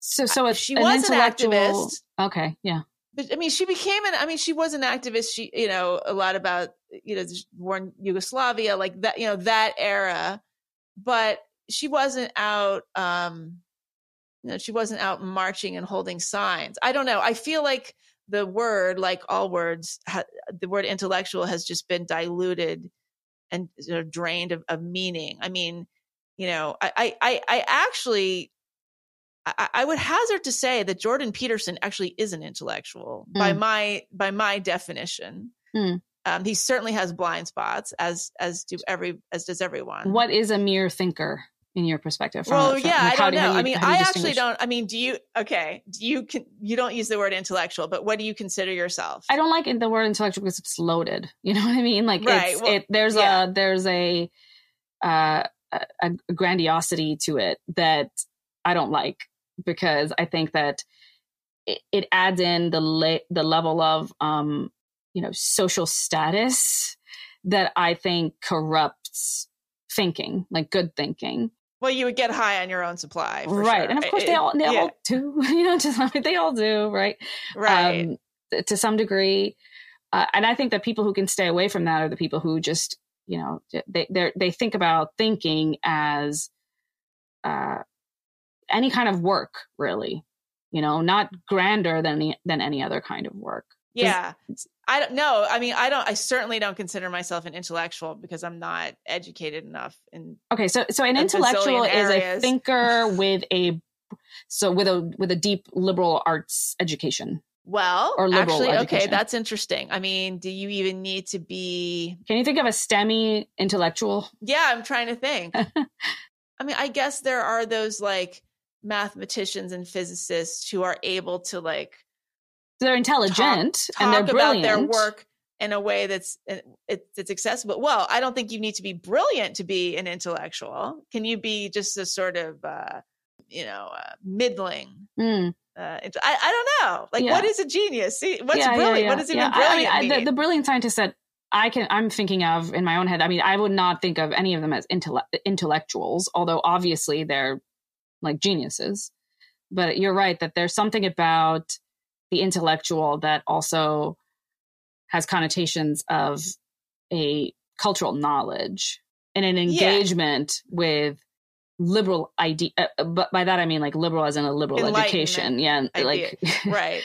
so so
she was an activist.
Okay yeah
but I mean, she became an. I mean, she was an activist. She, you know, a lot about you know, war in Yugoslavia, like that, you know, that era. But she wasn't out. um you know, she wasn't out marching and holding signs. I don't know. I feel like the word, like all words, ha- the word intellectual has just been diluted and you know, drained of, of meaning. I mean, you know, I, I, I actually I, I, would hazard to say that Jordan Peterson actually is an intellectual mm. by my by my definition. Mm. Um, he certainly has blind spots, as as do every as does everyone.
What is a mere thinker in your perspective?
From, well, from, yeah, I don't know. You, I mean, I actually don't. I mean, do you? Okay, do you can you don't use the word intellectual, but what do you consider yourself?
I don't like the word intellectual because it's loaded. [laughs] You know what I mean? Like, right. It's, well, it, there's yeah. a there's a, uh, a a grandiosity to it that I don't like because I think that it, it adds in the la- the level of um, you know social status that I think corrupts thinking, like good thinking.
Well, you would get high on your own supply,
right?
Sure.
And of course, it, they all they yeah. all do. [laughs] You know, to they all do, right?
Right. Um,
to some degree, uh, and I think that people who can stay away from that are the people who just, you know, they they they think about thinking as uh, any kind of work, really. You know, not grander than any, than any other kind of work.
Yeah. I don't know. I mean, I don't. I certainly don't consider myself an intellectual because I'm not educated enough. In
okay, so so an intellectual is a [laughs] thinker with a so with a with a deep liberal arts education.
Well, or actually, education. okay, that's interesting. I mean, do you even need to be?
Can you think of a STEMmy intellectual?
Yeah, I'm trying to think. [laughs] I mean, I guess there are those like mathematicians and physicists who are able to like
they're intelligent
talk,
and they're brilliant.
about their work in a way that's it's accessible. Well, I don't think you need to be brilliant to be an intellectual. Can you be just a sort of uh, you know uh, middling?
Mm.
Uh, I, I don't know. Like, yeah. what is a genius? See, what's
yeah,
brilliant?
Yeah,
what does even brilliant
I mean, the, the, brilliant scientist that I can, I'm thinking of in my own head. I mean, I would not think of any of them as intelle- intellectuals, although obviously they're like geniuses. But you're right that there's something about the intellectual that also has connotations of a cultural knowledge and an engagement yeah. with liberal idea uh, but by that i mean like liberal as in a liberal education yeah idea. like [laughs]
right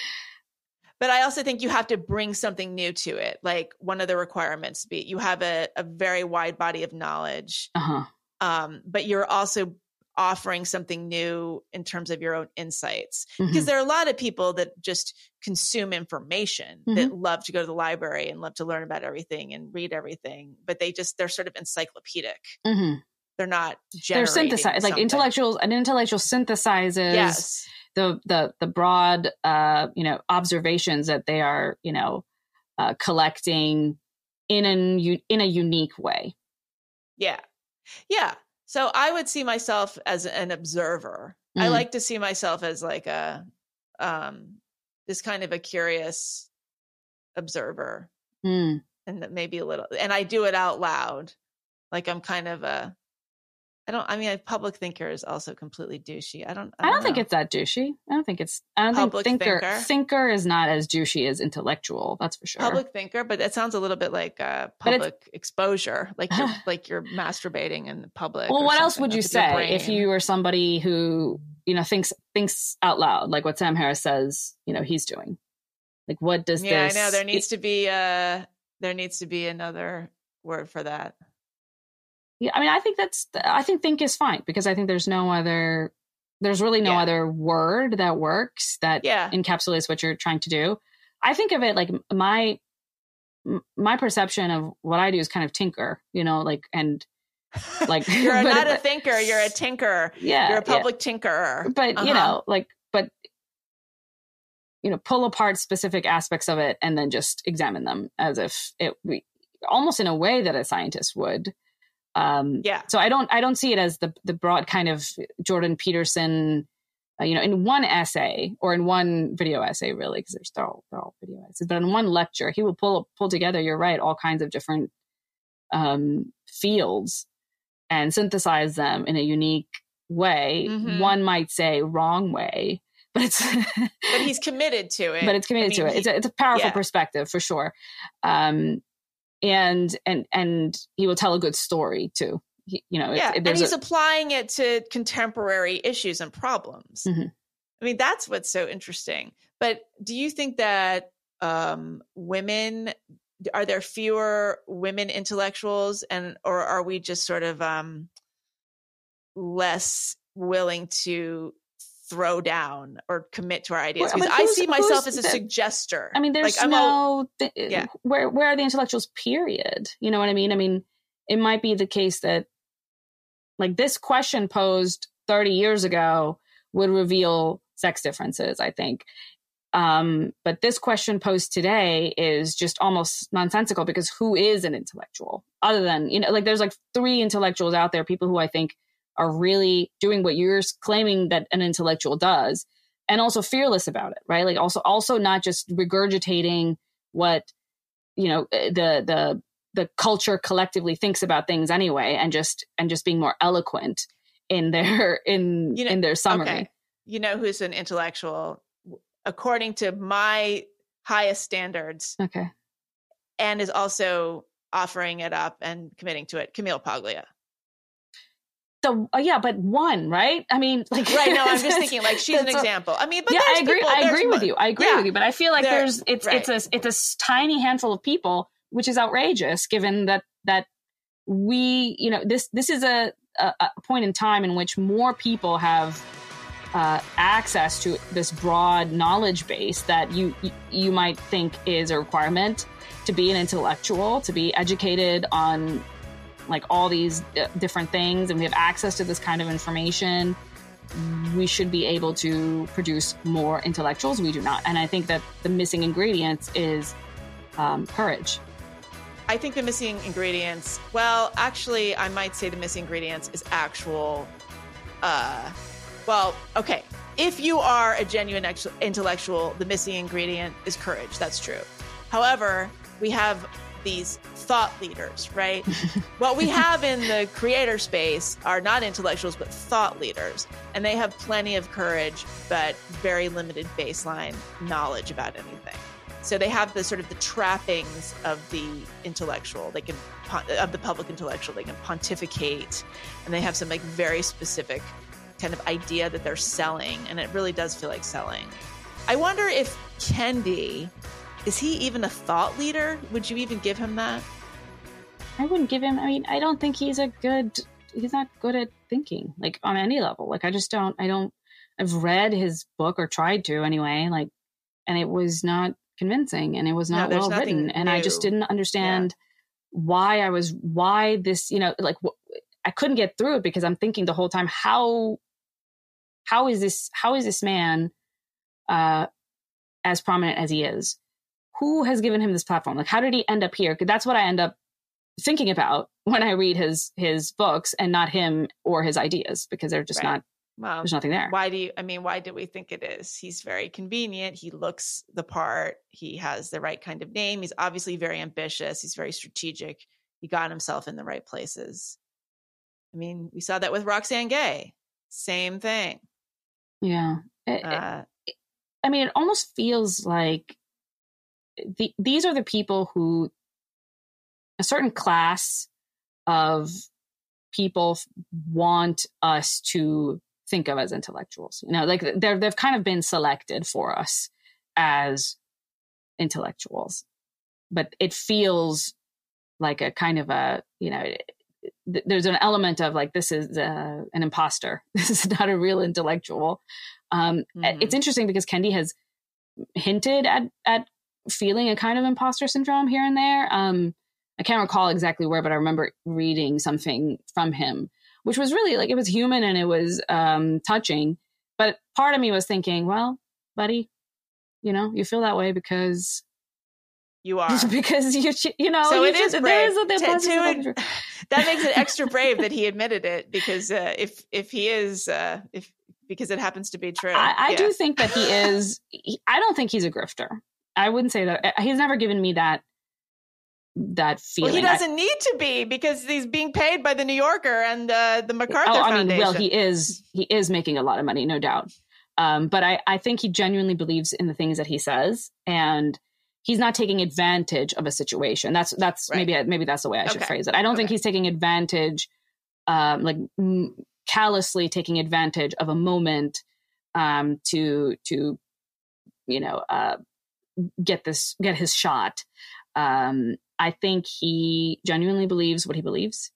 but i also think you have to bring something new to it like one of the requirements be you have a, a very wide body of knowledge
uh-huh.
um, but you're also offering something new in terms of your own insights mm-hmm. because there are a lot of people that just consume information mm-hmm. that love to go to the library and love to learn about everything and read everything but they just they're sort of encyclopedic
mm-hmm.
they're not
they're synthesized like intellectuals an intellectual synthesizes
yes.
the the the broad uh you know observations that they are you know uh, collecting in an in a unique way
yeah yeah so I would see myself as an observer. Mm. I like to see myself as like a um just kind of a curious observer.
Mm.
And maybe a little and I do it out loud. Like I'm kind of a I don't. I mean, a public thinker is also completely douchey. I don't.
I don't, I don't think it's that douchey. I don't think it's. I don't public think thinker, thinker thinker is not as douchey as intellectual. That's for sure.
Public thinker, but that sounds a little bit like uh, public exposure, like you're [sighs] like you're masturbating in the public.
Well, what else would you say if you were somebody who you know thinks thinks out loud, like what Sam Harris says? You know, he's doing. Like, what does
yeah,
this?
I know there needs to be uh there needs to be another word for that
yeah, I mean, I think that's, I think think is fine because I think there's no other, there's really no yeah. other word that works that
yeah.
encapsulates what you're trying to do. I think of it like my, my perception of what I do is kind of tinker, you know, like, and [laughs] like,
you're [laughs] not a thinker, you're a tinker.
Yeah.
You're a public yeah. tinkerer.
But, uh-huh. you know, like, but, you know, pull apart specific aspects of it and then just examine them as if it, we, almost in a way that a scientist would
um, yeah.
So I don't I don't see it as the the broad kind of Jordan Peterson, uh, you know, in one essay or in one video essay, really, because there's they're all, they're all video essays. But in one lecture, he will pull pull together. You're right, all kinds of different um, fields and synthesize them in a unique way. Mm-hmm. One might say wrong way, but it's
but he's [laughs] committed to it.
But it's committed I mean, to it. He, it's a, it's a powerful yeah. perspective for sure. Um, and and and he will tell a good story too. He, you know,
yeah, and he's a, applying it to contemporary issues and problems.
Mm-hmm.
I mean, that's what's so interesting. But do you think that um, women are there fewer women intellectuals, and or are we just sort of um, less willing to throw down or commit to our ideas because I, see myself as a the, suggester.
I mean, there's like, no, th- yeah. Where where are the intellectuals? Period. You know what I mean? I mean, it might be the case that like this question posed 30 years ago would reveal sex differences. I think. Um, but this question posed today is just almost nonsensical because who is an intellectual other than, you know, like there's like three intellectuals out there, people who I think are really doing what you're claiming that an intellectual does and also fearless about it right? Like also also not just regurgitating what you know eh, the the the culture collectively thinks about things anyway and just and just being more eloquent in their [laughs] in you know, in their summary. okay.
you know who's an intellectual? According to my highest standards
okay.
and is also offering it up and committing to it camille paglia
the uh, yeah, but one, right? I mean, like
right. No, I'm [laughs] just thinking like she's an example. I mean, but
yeah, I agree.
People,
I agree with you. I agree yeah, with you. But I feel like there's it's right. it's a it's a tiny handful of people, which is outrageous, given that that we you know this this is a a, a point in time in which more people have uh, access to this broad knowledge base that you you might think is a requirement to be an intellectual, to be educated on like all these uh, different things and we have access to this kind of information we should be able to produce more intellectuals. We do not. And i think that the missing ingredients is um, courage.
I think the missing ingredients well actually i might say the missing ingredients is actual uh, well okay. If you are a genuine intellectual the missing ingredient is courage. That's true. However we have these thought leaders, right? [laughs] what we have in the creator space are not intellectuals, but thought leaders. And they have plenty of courage, but very limited baseline knowledge about anything. So they have the sort of the trappings of the intellectual. They can of the public intellectual. They can pontificate, and they have some like very specific kind of idea that they're selling, and it really does feel like selling. I wonder if Kendi is he even a thought leader? Would you even give him that?
I wouldn't give him. I mean, I don't think he's a good. He's not good at thinking, like on any level. Like I just don't. I don't. I've read his book or tried to anyway. Like, and it was not convincing, and it was not no, well written, new. and I just didn't understand yeah. why I was why this. You know, like I couldn't get through it because I'm thinking the whole time how how is this how is this man uh as prominent as he is who has given him this platform? Like, how did he end up here? That's what I end up thinking about when I read his his books, and not him or his ideas, because they're just right. not. Well, there's nothing there.
Why do you? I mean, why do we think it is? He's very convenient. He looks the part. He has the right kind of name. He's obviously very ambitious. He's very strategic. He got himself in the right places. I mean, we saw that with Roxane Gay. Same thing.
Yeah. It, uh, it, I mean, it almost feels like the, these are the people who a certain class of people want us to think of as intellectuals. You know, like they're they've kind of been selected for us as intellectuals, but it feels like a kind of a you know there's an element of like this is uh, an imposter. [laughs] This is not a real intellectual. Um, mm-hmm. It's interesting because Kendi has hinted at at feeling a kind of imposter syndrome here and there. Um, I can't recall exactly where, but I remember reading something from him, which was really like it was human and it was um, touching. But part of me was thinking, well, buddy, you know, you feel that way because
you [laughs] are
because you you know
so
you
it is brave. To, to, that makes it extra brave that he admitted it because uh, if if he is uh, if because it happens to be true.
I, I yeah. do think that he is. He, I don't think he's a grifter. I wouldn't say that. He's never given me that that feeling.
Well, he doesn't I, need to be because he's being paid by the New Yorker and uh, the MacArthur oh, I
mean, well, he is he is making a lot of money, no doubt. Um, but I, I think he genuinely believes in the things that he says, and he's not taking advantage of a situation. That's that's right. maybe maybe that's the way I should okay. phrase it. I don't okay. think he's taking advantage, um, like m- callously taking advantage of a moment um, to to you know uh, get this get his shot. Um, I think he genuinely believes what he believes.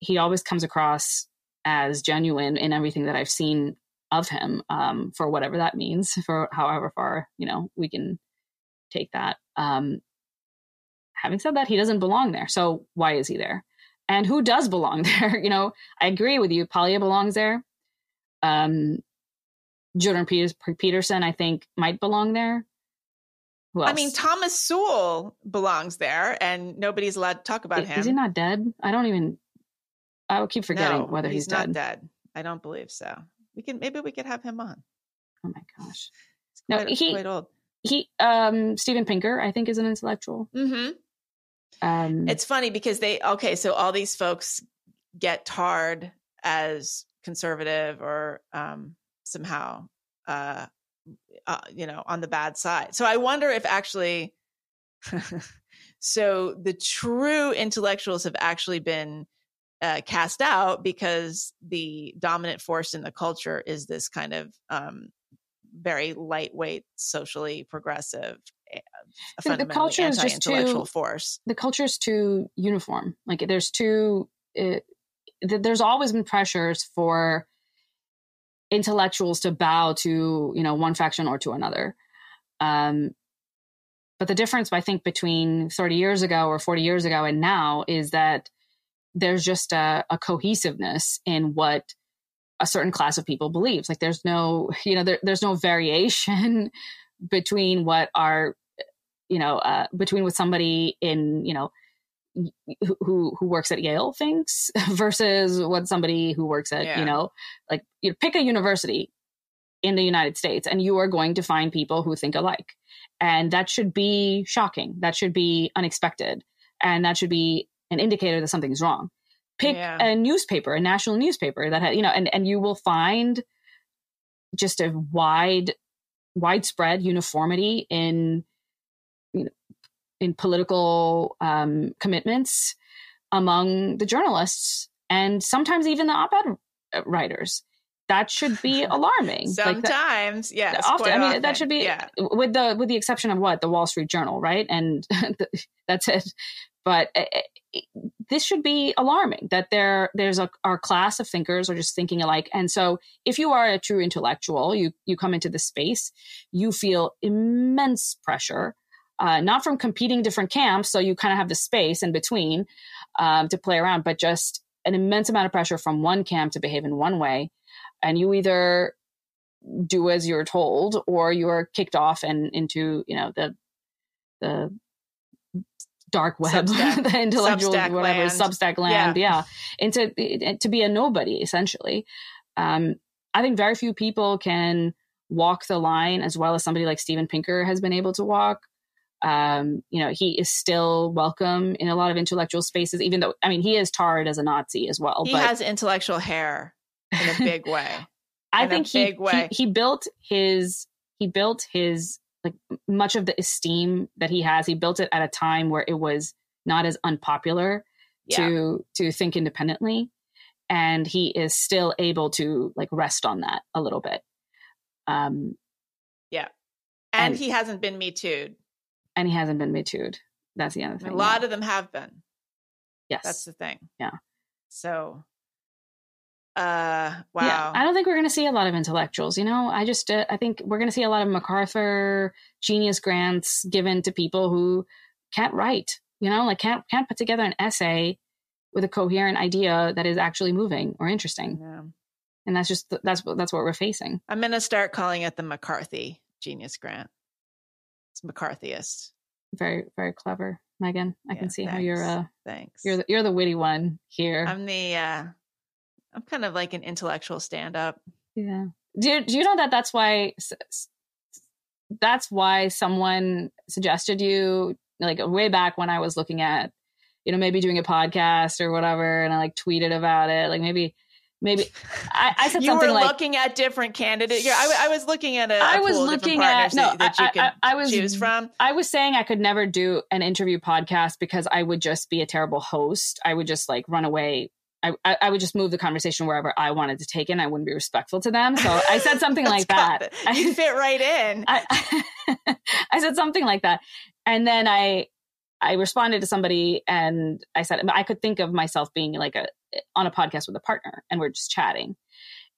He always comes across as genuine in everything that I've seen of him, um, for whatever that means, [laughs] for however far you know we can take that. Um, having said that, he doesn't belong there. So why is he there? And who does belong [laughs] there? you know, I agree with you. Paglia belongs there. Um, Jordan Peterson, I think, might belong there.
I mean, Thomas Sowell belongs there, and nobody's allowed to talk about
is,
him.
Is he not dead? I don't even. I will keep forgetting
no,
whether
he's,
he's,
not
dead.
dead. I don't believe so. We can maybe we could have him on.
Oh my gosh.
He's
No, he-
quite old.
He um Steven Pinker, I think, is an intellectual.
Mm-hmm.
Um
It's funny because they okay, so all these folks get tarred as conservative or um, somehow, uh, uh, you know, on the bad side. So I wonder if actually, [laughs] so the true intellectuals have actually been uh, cast out because the dominant force in the culture is this kind of um, very lightweight, socially progressive, uh,
the culture is just too-
force.
the culture is too uniform. Like there's too uh, th- there's always been pressures for intellectuals to bow to you know one faction or to another. Um, but the difference, I think, between 30 years ago or 40 years ago and now is that there's just a, a cohesiveness in what a certain class of people believes. Like there's no, [laughs] you know, there, there's no variation [laughs] between what are, you know, uh, between what somebody in, you know, who who works at Yale thinks [laughs] versus what somebody who works at
Yeah.
you know like you know, pick a university in the United States and you are going to find people who think alike and that should be shocking that should be unexpected and that should be an indicator that something's wrong pick
Yeah.
a newspaper a national newspaper that had you know and and you will find just a wide widespread uniformity in in political um, commitments among the journalists and sometimes even the op-ed writers. That should be [laughs] alarming. Like
Sometimes, yes.
often
quite
i mean
often,
that should be
yeah.
with the with the exception of what? The wall street journal right? And [laughs] that's it. But uh, this should be alarming that there there's a our class of thinkers are just thinking alike. And so if you are a true intellectual you you come into this space you feel immense pressure uh, not from competing different camps so you kind of have the space in between um, to play around but just an immense amount of pressure from one camp to behave in one way. And you either do as you're told or you're kicked off and into you know the the dark web
Substack- [laughs]
the intellectual
Substack
whatever
land.
substack land yeah, into to be a nobody essentially. Um i think very few people can walk the line as well as somebody like steven pinker has been able to walk um you know he is still welcome in a lot of intellectual spaces even though i mean he is tarred as a nazi as well
He
but
has intellectual hair in a big way. [laughs]
I
in
think he, he he built his he built his like much of the esteem that he has. He built it at a time where it was not as unpopular
Yeah.
to to think independently, and he is still able to like rest on that a little bit. Um,
and,
and-
he hasn't been me too'd.
And he hasn't been me too'd. That's the other thing.
a lot
yeah.
of them have been.
yes,
That's the thing.
Yeah.
So, uh, wow.
Yeah, I don't think we're going to see a lot of intellectuals. You know, I just uh, I think we're going to see a lot of MacArthur genius grants given to people who can't write. You know, like can't can't put together an essay with a coherent idea that is actually moving or interesting.
Yeah.
And that's just that's what that's what we're facing.
I'm going to start calling it the McCarthy Genius Grant. It's McCarthyist.
Very very clever, Megan. I
Yeah,
can see how you're uh
Thanks.
you're the, you're the witty one here.
I'm the, uh, I'm kind of like an intellectual stand up.
Yeah. Do you, do you know that that's why that's why someone suggested you like way back when I was looking at you know maybe doing a podcast or whatever and I like tweeted about it like maybe maybe I, I said [laughs]
you
something
were
like
looking at different candidates. Yeah, I, I was looking at a,
I was looking at- no,
that, that
I-
you could
I- was-
choose from.
I was saying I could never do an interview podcast because I would just be a terrible host. I would just like run away. I, I, would just move the conversation wherever I wanted to take it. And I wouldn't be respectful to them. So I said something [laughs] like that.
You fit right in. [laughs]
I said something like that. And then I I responded to somebody and I said I could think of myself being like a on a podcast with a partner and we're just chatting.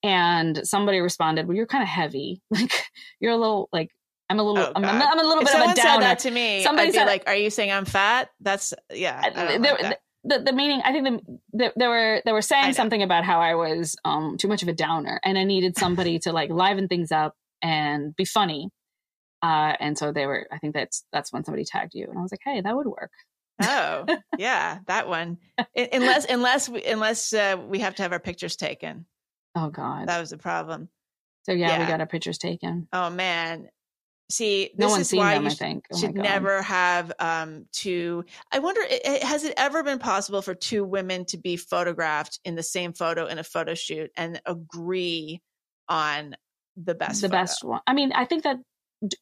And somebody responded, "Well, you're kind of heavy. [laughs] Like you're a little like I'm a little
Oh,
I'm,
God.
I'm a little
if
bit of a
someone said
downer."
that to me,
Somebody
I'd be
said-
like, "Are you saying I'm fat?" That's yeah.
There-
like that.
the, the meaning i think the, the, they were they were saying something about how i was um too much of a downer and i needed somebody to like liven things up and be funny uh and so they were i think that's that's when somebody tagged you and i was like hey that would work
Oh, [laughs] yeah, that one. Unless unless we, unless uh, we have to have our pictures taken.
Oh God.
That was the problem.
so yeah, we got our pictures taken.
Oh man. See,
No
this
one's seen
why
them.
you
I think. Oh
should never have um two I wonder has it ever been possible for two women to be photographed in the same photo in a photo shoot and agree on the best
the
photo?
best one. I mean, I think that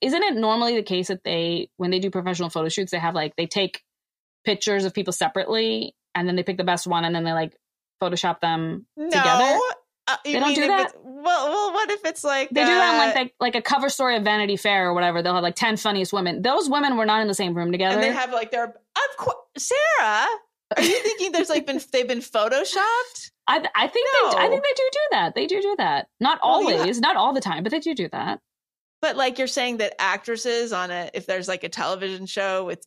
isn't it normally the case that they when they do professional photo shoots, they have like they take pictures of people separately and then they pick the best one and then they like Photoshop them
no
together.
Uh,
They don't do that?
well well what if it's like
They do that on
uh,
like like like a cover story of Vanity Fair or whatever. They'll have like ten funniest women. Those women were not in the same room together.
and they have like their of course Sarah are you thinking there's like been they've been photoshopped
I, I think they, I think they do do that. They do do that. Not
Well, you
always, not all the time, but they do do that.
But like you're saying that actresses on a if there's like a television show with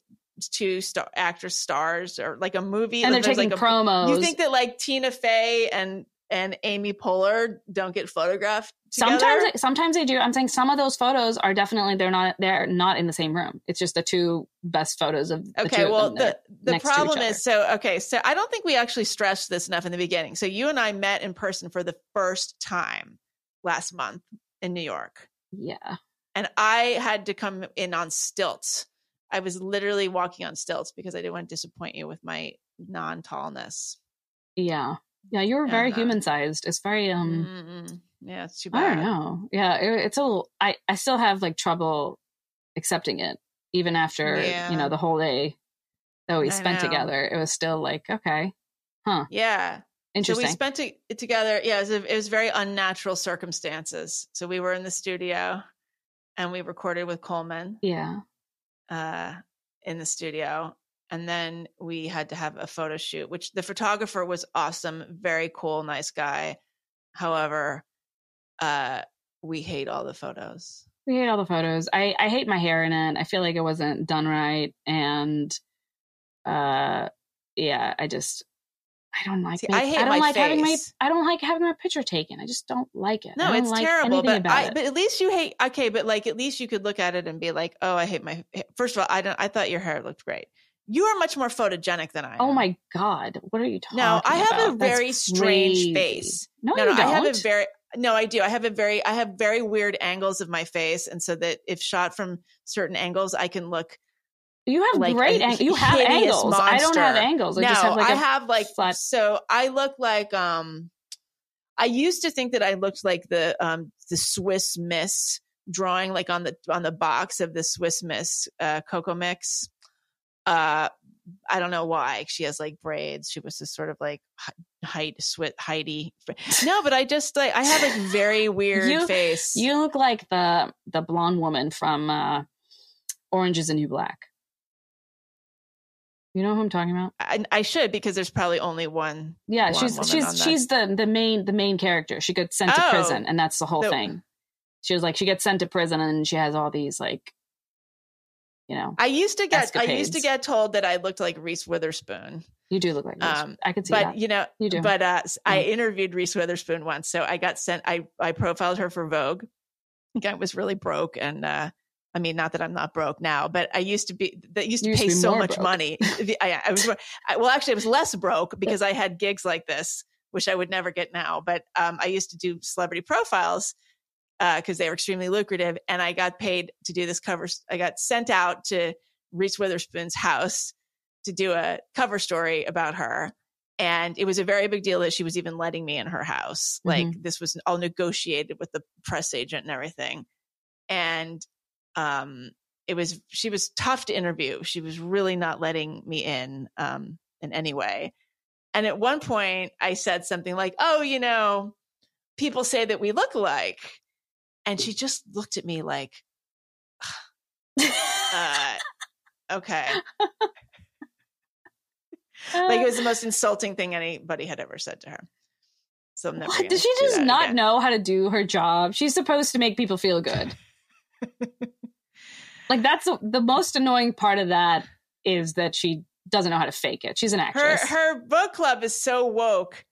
two star actress stars or like a movie
And they're
there's
taking
like a,
promos.
You think that like Tina Fey and and Amy Poehler don't get photographed together?
sometimes sometimes they do i'm saying some of those photos are definitely they're not they're not in the same room it's just the two best photos of the
Okay, well the the
next to each
problem is so okay, so I don't think we actually stressed this enough in the beginning. So you and I met in person for the first time last month in New York.
yeah
and I had to come in on stilts. I was literally walking on stilts because I didn't want to disappoint you with my non tallness.
yeah yeah you were very
uh,
human sized it's very um
Mm-mm. Yeah, it's too bad.
i don't know yeah it, it's a little i i still have like trouble accepting it even after
Yeah.
you know the whole day that we spent together it was still like okay
Huh. Yeah.
Interesting.
So we spent it together. Yeah, it was, it was very unnatural circumstances. So we were in the studio and we recorded with Coleman
yeah
uh, in the studio. And then we had to have a photo shoot, which the photographer was awesome, very cool, nice guy. However, uh, we hate all the photos.
we hate all the photos i i hate my hair in it i feel like it wasn't done right and uh yeah i just i don't like
See, I hate
don't
my
like having my i don't like having my picture taken i just don't like it I
No,
don't
it's
like
terrible. But I, but at least you hate. Okay, but like at least you could look at it and be like, oh, I hate my. First of all, I don't. I thought your hair looked great. You are much more photogenic than I.
oh my god what are you talking about?
No, I have
about?
a
That's
very strange
crazy.
face.
no,
no,
you
no, I have a very. No, I do. I have a very. I have very weird angles of my face, and so that if shot from certain angles, I can look.
You have
like
great
a
ang- you have angles i don't have angles i
no,
just have like
I
a
have like
flat
so. I look like um. I used to think that I looked like the um the Swiss Miss drawing, like on the on the box of the Swiss Miss uh, Cocoa Mix. Uh, I don't know why she has like braids. She was just sort of like height, sweat, Heidi. No, but I just like I have a very [laughs] weird
You-
face.
you look like the the blonde woman from uh orange is the new black you know who i'm talking about
I, I should because there's probably only one.
Yeah, she's she's she's the the main the main character. She gets sent to
Oh.
prison, and that's the whole
The-
thing. She was like she gets sent to prison, and she has all these like, you know,
I used to get I used to
Escapades.
get told that I looked like Reese Witherspoon.
you do look like this.
Um,
I could see
but
that.
you know
You do.
but uh s- i interviewed reese witherspoon once so i got sent i i profiled her for vogue I think i was really broke and uh i mean not that i'm not broke now but i used to be that used to
used
pay
to
so much
broke.
money. [laughs] I, I was I, well actually i was less broke [laughs] because i had gigs like this which i would never get now but um i used to do celebrity profiles because they were extremely lucrative and i got paid to do this cover i got sent out to reese witherspoon's house to do a cover story about her and it was a very big deal that she was even letting me in her house. Like this was all negotiated with the press agent and everything and um it was she was tough to interview she was really not letting me in um in any way and at one point i said something like oh you know people say that we look alike and she just looked at me like uh okay like it was the most [laughs] insulting thing anybody had ever said to her. So I'm never.
what? she just not
again.
know how to do her job? She's supposed to make people feel good. [laughs] like that's the, most annoying part of that is that she doesn't know how to fake it. She's an actress.
her book club is so woke.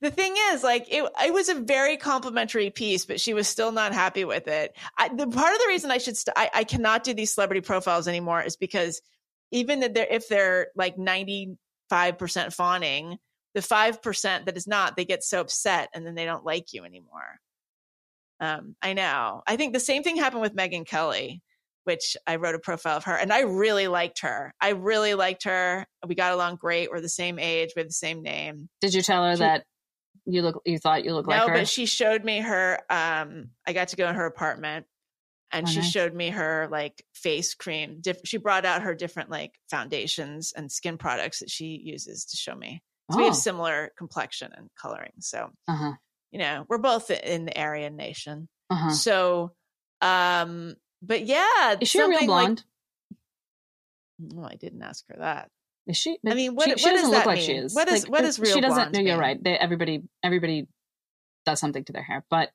The thing is, like, it, it was a very complimentary piece, but she was still not happy with it. I, the part of the reason I should, st- I, I cannot do these celebrity profiles anymore is because even that they're if they're like 95% fawning, the 5% that is not, they get so upset and then they don't like you anymore. Um, I know. I think the same thing happened with Megyn Kelly, which I wrote a profile of her and I really liked her. I really liked her. We got along great. We're the same age. We have the same name.
Did you tell her
She-
that you look you thought you looked
no,
like her?
No, but she showed me her. Um, I got to go in her apartment, and
Oh,
she
nice.
showed me her like face cream. Diff- she brought out her different like foundations and skin products that she uses to show me. So we
oh,
have similar complexion and coloring. So
uh-huh.
you know, we're both in the Aryan nation.
Uh-huh.
So, um, but yeah,
Is she a real
something like-
blonde?
well, I didn't ask her that.
Is she?
I mean, what-
she,
what
she
does
doesn't look
that
like she is.
What is
Like,
what uh, does
She
real
doesn't.
blonde
No, you're
mean?
right. They, everybody, everybody does something to their hair, but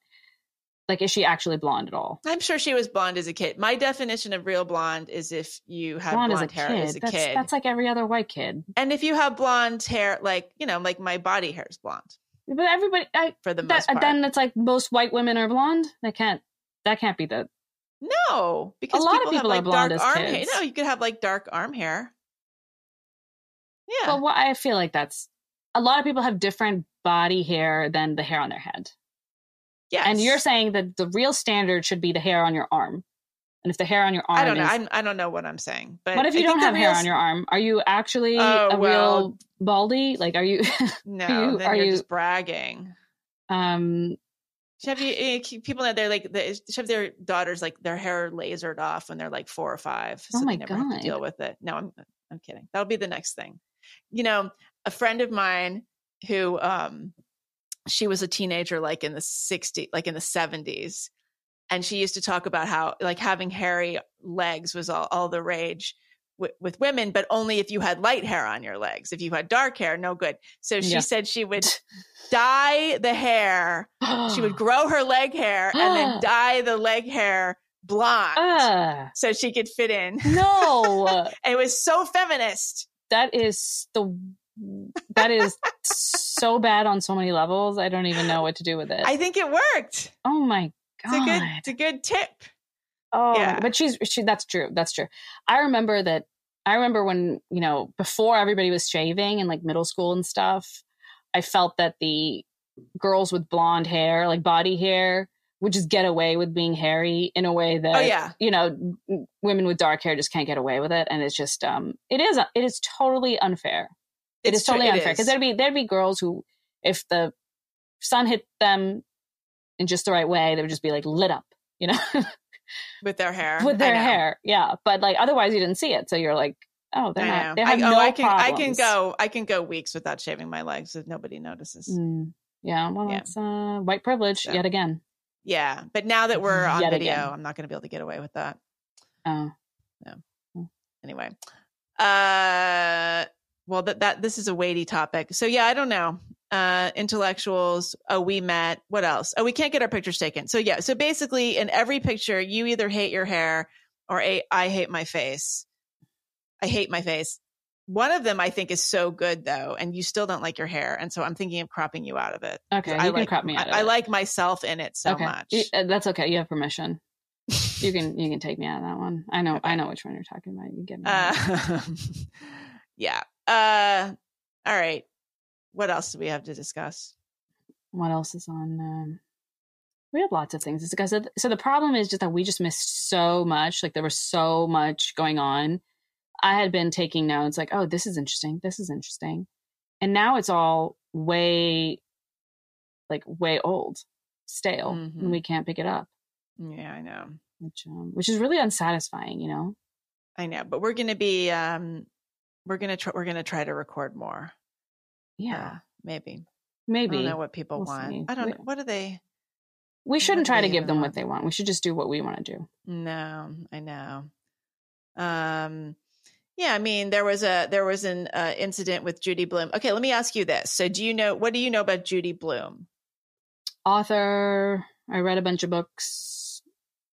like, is she actually blonde at all?
I'm sure she was blonde as a kid. My definition of real blonde is if you have
blonde
blonde,
as a
hair
kid.
as a
that's,
kid.
that's like every other white kid.
and if you have blonde hair, like, you know, like my body hair is blonde
But everybody, I,
for the
that,
most uh, part.
then it's like most white women are blonde. They can't. That can't be the.
No, because a
lot of
people,
people are
have, like,
blonde
dark
as
arm hair.
kids.
No, you could have like dark arm hair. Yeah.
Well, what I feel like that's a lot of people have different body hair than the hair on their head.
yes.
And you're saying that the real standard should be the hair on your arm. And if the hair on your arm
I don't know.
is
I'm, I don't know what I'm saying. But
what if
I
you don't have hair
real-
on your arm? Are you actually
Oh,
a
well-
real baldy? Like, are you? [laughs]
No,
you-
then
are
you're
you-
just bragging.
um,
Have you eh, people that they're like they should have their daughters like their hair lasered off when they're like four or five, so
Oh my
they never have
God.
to deal with it. No, I'm I'm kidding. That'll be the next thing. You know, a friend of mine who um she was a teenager like in the 60s, like in the 70s, and she used to talk about how like having hairy legs was all, all the rage with, with women, but only if you had light hair on your legs. If you had dark hair, no good. So she
Yeah.
said she would dye the hair she would [gasps] grow her leg hair and then [gasps] dye the leg hair blonde
Ugh,
so she could fit in.
no, [laughs]
it was so feminist.
that is the that is so bad on so many levels. I don't even know what to do with it.
I think it worked.
oh my
It's a
god!
good it's a good tip.
Oh,
Yeah.
but she's she. That's true. That's true. I remember that. I remember when you know before everybody was shaving in like middle school and stuff. I felt that the girls with blonde hair, like body hair, would just get away with being hairy in a way that
Oh yeah.
you know women with dark hair just can't get away with it, and it's just um it is it is totally unfair. It
It's
is totally
it
unfair because there'd be there'd be girls who if the sun hit them in just the right way, they would just be like lit up, you know. [laughs]
with their hair.
with their hair. Yeah, but like otherwise you didn't see it, so you're like, oh,
I
they're not.
know.
They
I,
have
oh, I can I can go I can go weeks without shaving my legs if nobody notices.
Mm, yeah, well,
Yeah.
that's uh, white privilege
So.
yet again.
Yeah. But now that we're [laughs] on
Yet
video,
again.
I'm not gonna be able to get away with that.
Oh, Yeah.
Anyway. Uh well that that this is a weighty topic. So yeah, I don't know. Uh intellectuals, oh we met. What else? Oh, we can't get our pictures taken. So yeah, so basically in every picture you either hate your hair or a, I hate my face. I hate my face. One of them I think is so good though, and you still don't like your hair, and so I'm thinking of cropping you out of it.
okay. You
I
can
like
crop me
I,
out. Of
I
it.
like myself in it so
okay.
much.
Uh, that's okay. You have permission. You can you can take me out of that one. I know I know which one you're talking about. You get me.
Uh, [laughs] yeah. Uh, all right. What else do we have to discuss?
what else is on? Um, we have lots of things. Because so the problem is just that we just missed so much. Like there was so much going on. I had been taking notes, like, oh, this is interesting. This is interesting, and now it's all way, like, way old, stale,
Mhm.
and we can't pick it up,
Yeah, I know.
which um, which is really unsatisfying. You know.
I know. But we're gonna be um, we're gonna try. We're gonna try to record more.
Yeah,
Uh, maybe. I
maybe
don't know what people
We'll
want.
see.
I don't
We-
know. What do they?
we shouldn't try to give them
want?
what they want. We should just do what we want to do.
No, I know. Um, yeah. I mean, there was a there was an uh, incident with Judy Blume. Okay, let me ask you this. So, do you know what do you know about Judy Blume?
Author. I read a bunch of books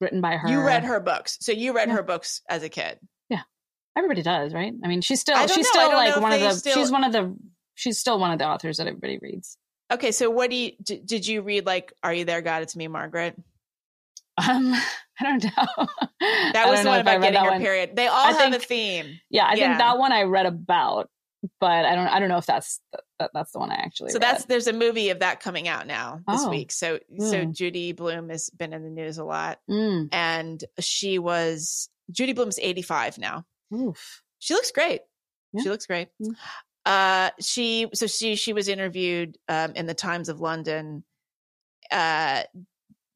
written by her.
You read her books. So you read
Yeah.
her books as a kid.
Yeah, everybody does, right? I mean, she's still she's
know.
Still like one of the
still-
she's one of the she's still one of the authors that everybody reads.
Okay, so what do you did, did you read like Are You There God It's Me Margaret?
Um, [laughs] I don't know.
That was the one about getting her one. period. They all I have think, a theme.
Yeah, I yeah. think that one I read about, but I don't. I don't know if that's that, that's the one I actually.
So
read.
that's there's a movie of that coming out now this oh. week. So mm. so Judy Blume has been in the news a lot, mm. and she was Judy Blume's 85 now. Oof. She looks great. Yeah. She looks great. Mm. Uh, she so she she was interviewed um, in the Times of London. Uh,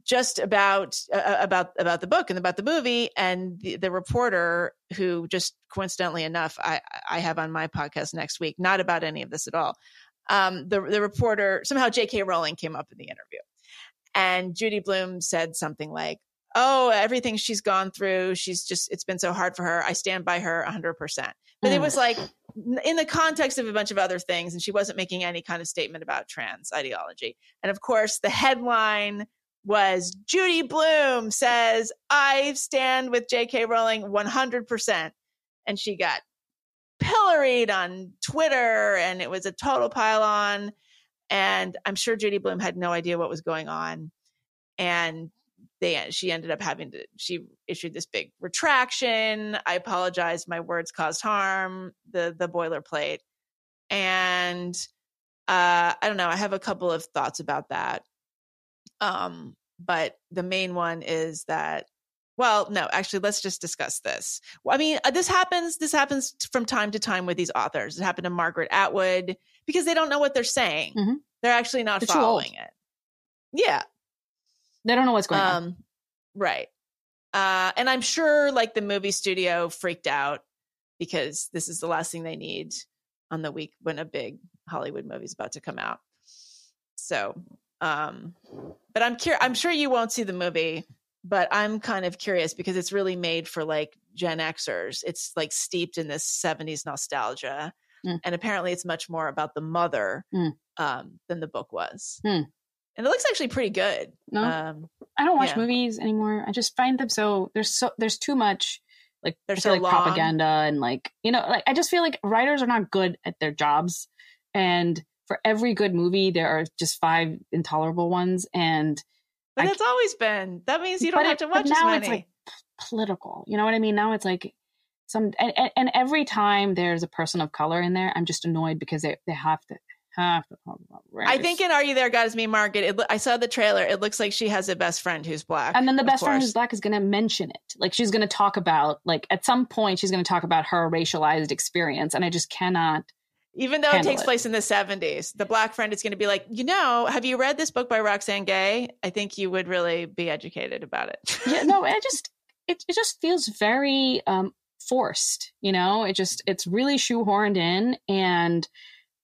just about uh, uh, about about the book and about the movie and the, the, reporter who just coincidentally enough I I have on my podcast next week not about any of this at all um, the the reporter somehow J.K. Rowling came up in the interview and Judy Blume said something like oh everything she's gone through she's just it's been so hard for her I stand by her 100% but mm. it was like in the context of a bunch of other things and she wasn't making any kind of statement about trans ideology and of course the headline was Judy Blume says, I stand with JK Rowling 100%. And she got pilloried on Twitter and it was a total pile on. And I'm sure Judy Blume had no idea what was going on. And they, she ended up having to, she issued this big retraction. I apologize. My words caused harm, the, the boilerplate. And uh, I don't know. I have a couple of thoughts about that. Um, but the main one is that well, no, actually, let's just discuss this. I mean, uh, this happens. This happens from time to time with these authors. It happened to Margaret Atwood because they don't know what they're saying. Mm-hmm. They're actually not they're following it. Yeah,
they don't know what's going um,
on. Right. Uh, and I'm sure, like the movie studio freaked out because this is the last thing they need on the week when a big Hollywood movie is about to come out. So um, but I'm curious. I'm sure you won't see the movie, but I'm kind of curious because it's really made for like Gen Xers. It's like steeped in this 70s nostalgia. Mm. And apparently it's much more about the mother mm. um, than the book was. Mm. And it looks actually pretty good.
No, um, I don't watch yeah. movies anymore. I just find them so there's so there's too much like there's so like long. propaganda and like you know like I just feel like writers are not good at their jobs and for every good movie, there are just five intolerable ones. And
but that's always been. That means you don't have it, to watch now It's like
political. You know what I mean? Now it's like some, and, and, every time there's a person of color in there, I'm just annoyed because they, they have to have to talk about race.
I think in Are You There, God Is Me Margaret, it, I saw the trailer. It looks like she has a best friend who's black.
And then the best friend who's black is going to mention it. Like she's going to talk about, like at some point, she's going to talk about her racialized experience. And I just cannot
even though it takes it. place in the 70s the black friend is going to be like you know have you read this book by roxane gay i think you would really be educated about it [laughs]
yeah no it just it, it just feels very um forced you know it just it's really shoehorned in and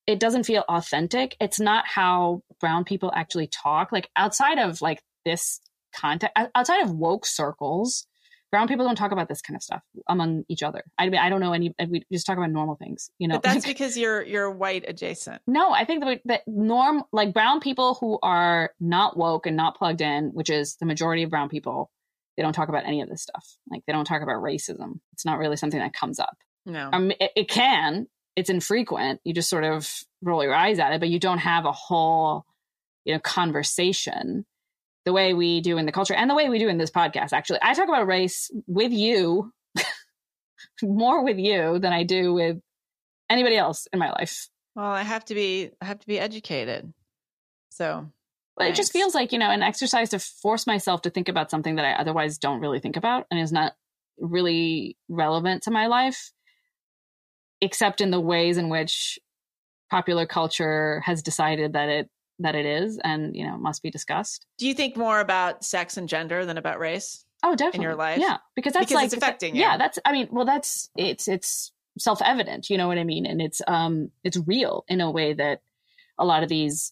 it doesn't feel authentic it's not how brown people actually talk like outside of like this context outside of woke circles brown people don't talk about this kind of stuff among each other. I mean, I don't know any. We just talk about normal things, you know.
But that's [laughs] because you're you're white adjacent.
No, I think that, that norm like brown people who are not woke and not plugged in, which is the majority of brown people, they don't talk about any of this stuff. Like they don't talk about racism. It's not really something that comes up.
No,
um, it, it can. It's infrequent. You just sort of roll your eyes at it, but you don't have a whole, you know, conversation the way we do in the culture and the way we do in this podcast actually. I talk about race with you [laughs] more with you than i do with anybody else in my life.
Well i have to be i have to be educated. So
but it just feels like you know an exercise to force myself to think about something that i otherwise don't really think about and is not really relevant to my life except in the ways in which popular culture has decided that it that it is and you know must be discussed.
Do you think more about sex and gender than about race
oh definitely
in your life?
Yeah because that's
because
like
it's affecting
you. yeah that's i mean well that's it's it's self-evident you know what i mean? And it's um it's real in a way that a lot of these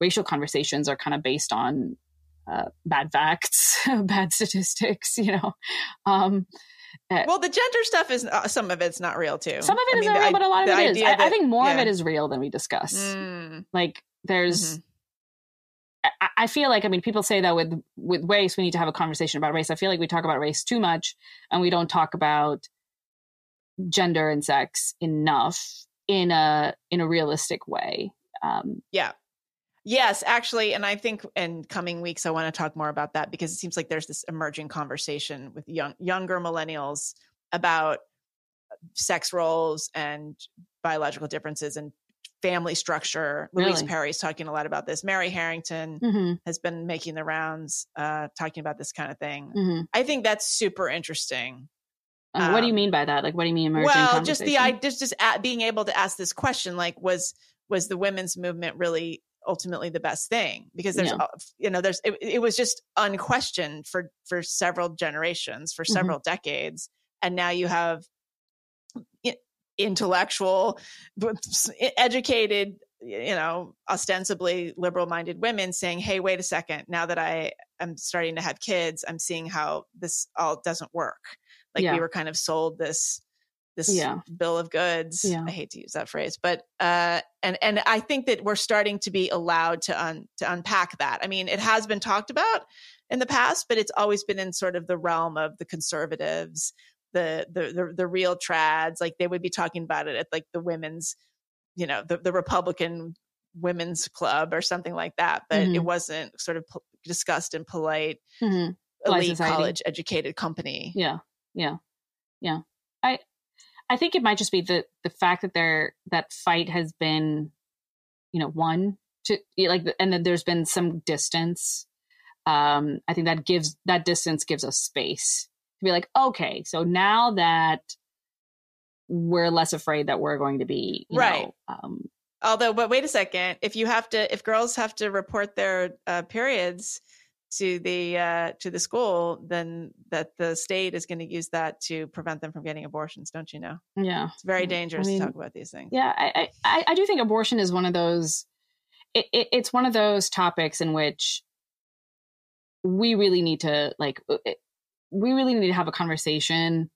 racial conversations are kind of based on uh, bad facts [laughs] bad statistics you know? Um
uh, well, the gender stuff is uh, some of it's not real too.
Some of it I real, the, but a lot of it is. I, I, think more yeah. of it is real than we discuss. Mm. Like there's, mm-hmm. I, I, feel like I mean people say that with with race we need to have a conversation about race. I feel like we talk about race too much and we don't talk about gender and sex enough in a in a realistic way. Um,
yeah, Yes, actually, and I think in coming weeks I want to talk more about that because it seems like there's this emerging conversation with young younger millennials about sex roles and biological differences and family structure. Louise
Really?
Perry's talking a lot about this. Mary Harrington
hmm
has been making the rounds, uh, talking about this kind of thing.
hmm
I think that's super interesting.
what do you
Um,
mean by that? Like, what do you mean emerging
well, just the
conversation?
I just just at, being able to ask this question, like, was was the women's movement really ultimately the best thing? Because there's,
Yeah.
uh, you know, there's it, it was just unquestioned for for several generations, for
Mhm.
several decades, and now you have intellectual, educated, you know, ostensibly liberal minded women saying, "Hey, wait a second! Now that I am starting to have kids, I'm seeing how this all doesn't work." Like
Yeah.
we were kind of sold this this
Yeah.
bill of goods.
Yeah.
I hate to use that phrase, but uh, and and I think that we're starting to be allowed to un, to unpack that. I mean, it has been talked about in the past, but it's always been in sort of the realm of the conservatives, the the the, the real trads. Like they would be talking about it at like the women's, you know, the the Republican women's club or something like that. But it
Mhm.
wasn't sort of po- discussed in polite,
Mhm.
Elite, college educated company.
Yeah, yeah, yeah. I I think it might just be the the fact that there that fight has been, you know, won to like, and then there's been some distance. Um, I think that gives that distance gives us space to be like, okay, so now that we're less afraid that we're going to be you
Right.
know, um,
Although, but wait a second. If you have to, if girls have to report their uh, periods to the uh, to the school, then that the state is going to use that to prevent them from getting abortions. Don't you know?
yeah,
It's very
Mm, I
dangerous
mean,
to talk about these things.
Yeah, I, I, I do think abortion is one of those. It, it, it's one of those topics in which we really need to like. We really need to have a conversation,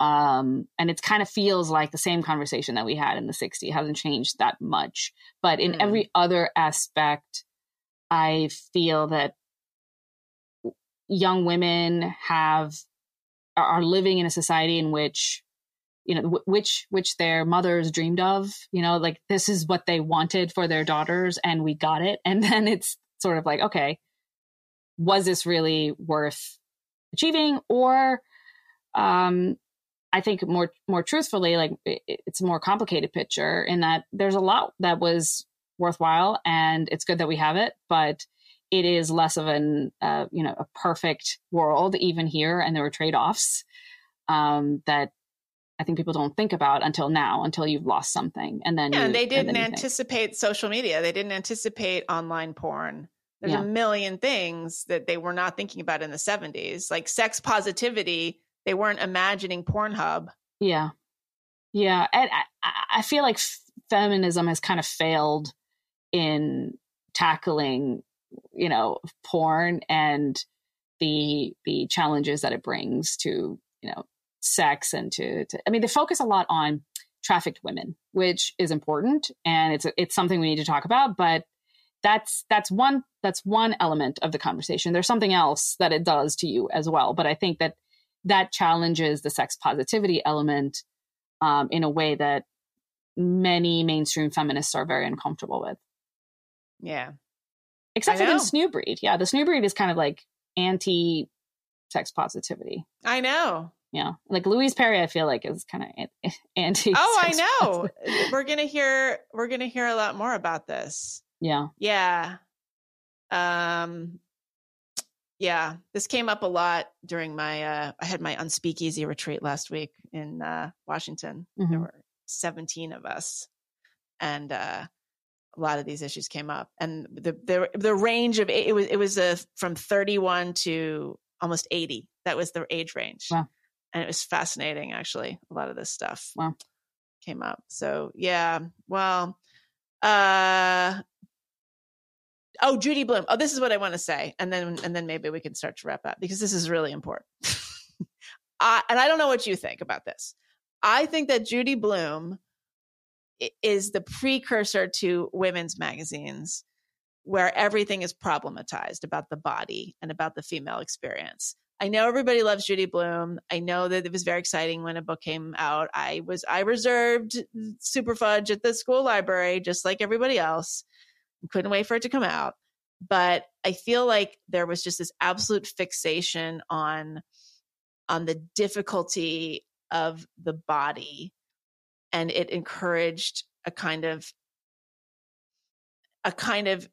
um, and it kind of feels like the same conversation that we had in the '60s. Hasn't changed that much, but in
Mm.
every other aspect, I feel that young women have are, living in a society in which you know wh- which which their mothers dreamed of you know like this is what they wanted for their daughters and we got it. And [laughs] then it's sort of like okay was this really worth achieving? Or um i think more more truthfully like it, it's a more complicated picture in that there's a lot that was worthwhile and it's good that we have it but it is less of an uh, you know a perfect world even here and there were trade-offs um, that I think people don't think about until now, until you've lost something, and then
Yeah,
you,
they didn't
you think,
anticipate social media. They didn't anticipate online porn. There's
Yeah.
a million things that they were not thinking about in the 70s, like sex positivity. They weren't imagining Pornhub.
Yeah, yeah, and I- I feel like feminism has kind of failed in tackling, you know, porn and the the challenges that it brings to you know sex and to, to I mean they focus a lot on trafficked women, which is important and it's it's something we need to talk about, but that's that's one that's one element of the conversation. There's something else that it does to you as well, but I think that that challenges the sex positivity element um, in a way that many mainstream feminists are very uncomfortable with.
Yeah.
Except for the snoo breed. Yeah, the snoo breed is kind of like anti sex positivity.
I know.
Yeah, like Louise Perry, I feel like is kind of anti.
Oh, I [laughs] know. we're going to hear we're to hear a lot more about this.
Yeah,
Yeah. Um yeah, this came up a lot during my uh I had my unspeakeasy retreat last week in uh Washington. There
Mhm.
were 17 of us and uh a lot of these issues came up and the the the range of it was it was a from 31 to almost 80. That was the age range.
Wow.
And it was fascinating actually. A lot of this stuff
Wow.
came up. So, yeah. Well, uh Oh, Judy Blume. Oh, this is what I want to say, and then and then maybe we can start to wrap up because this is really important. [laughs] I, and I don't know what you think about this. I think that Judy Blume is the precursor to women's magazines, where everything is problematized about the body and about the female experience. I know everybody loves Judy Blume. I know that it was very exciting when a book came out. I was I reserved Superfudge at the school library, just like everybody else couldn't wait for it to come out. But I feel like there was just this absolute fixation on on the difficulty of the body and it encouraged a kind of a kind of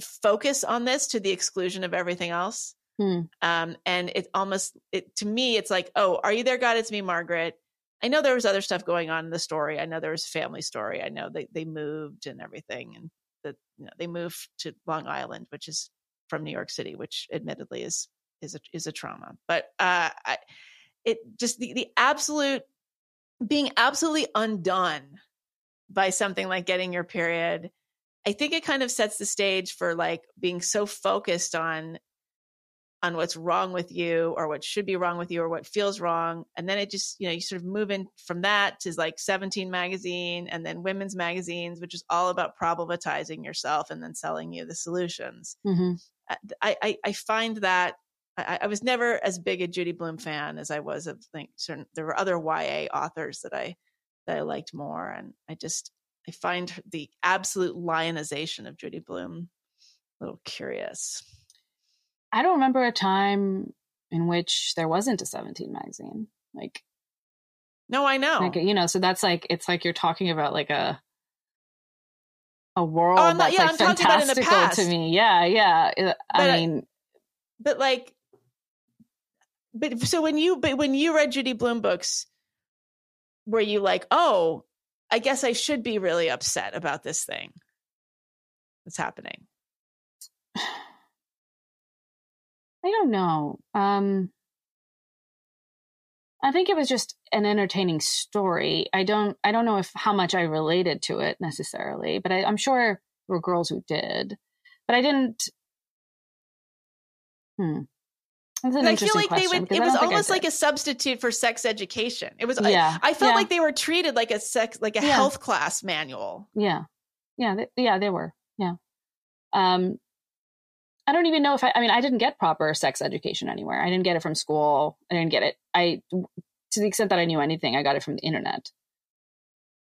focus on this to the exclusion of everything else.
Hmm.
um and it almost it to me it's like oh are you there god? It's me margaret. I know there was other stuff going on in the story. I know there was a family story. I know they they moved and everything and that you know they moved to long island which is from new york city which admittedly is is a is a trauma. But uh I, it just the, the absolute being absolutely undone by something like getting your period i think it kind of sets the stage for like being so focused on on what's wrong with you or what should be wrong with you or what feels wrong. And then it just you know you sort of move in from that to like 17 magazine and then women's magazines which is all about problematizing yourself and then selling you the solutions.
Hmm
i i, I find that I, I was never as big a judy blume fan as i was of think certain there were other ya authors that i that i liked more and i just i find the absolute lionization of judy blume a little curious
I don't remember a time in which there wasn't a 17 magazine. Like,
no i know
like you know, so that's like it's like you're talking about like a a oh, world
Oh, not-
that's
yeah,
like
I'm talking about in the
fantastical
past.
to me. Yeah, yeah.
But
I
I-
mean,
but like but so when you but when you read judy blume books were you like oh i guess i should be really upset about this thing that's happening
I don't know. Um I think it was just an entertaining story. I don't I don't know if how much I related to it necessarily, but I, I'm sure there were girls who did. But I didn't Hmm. An
And i feel like they would it was
don't think I
almost like a substitute for sex education it was
Yeah,
I, I felt
yeah.
like they were treated like a sex like a
Yeah.
health class manual
Yeah. Yeah, they, yeah, they were. Yeah. Um I don't even know if I I mean I didn't get proper sex education anywhere. I didn't get it from school. I didn't get it. I to the extent that I knew anything, I got it from the internet.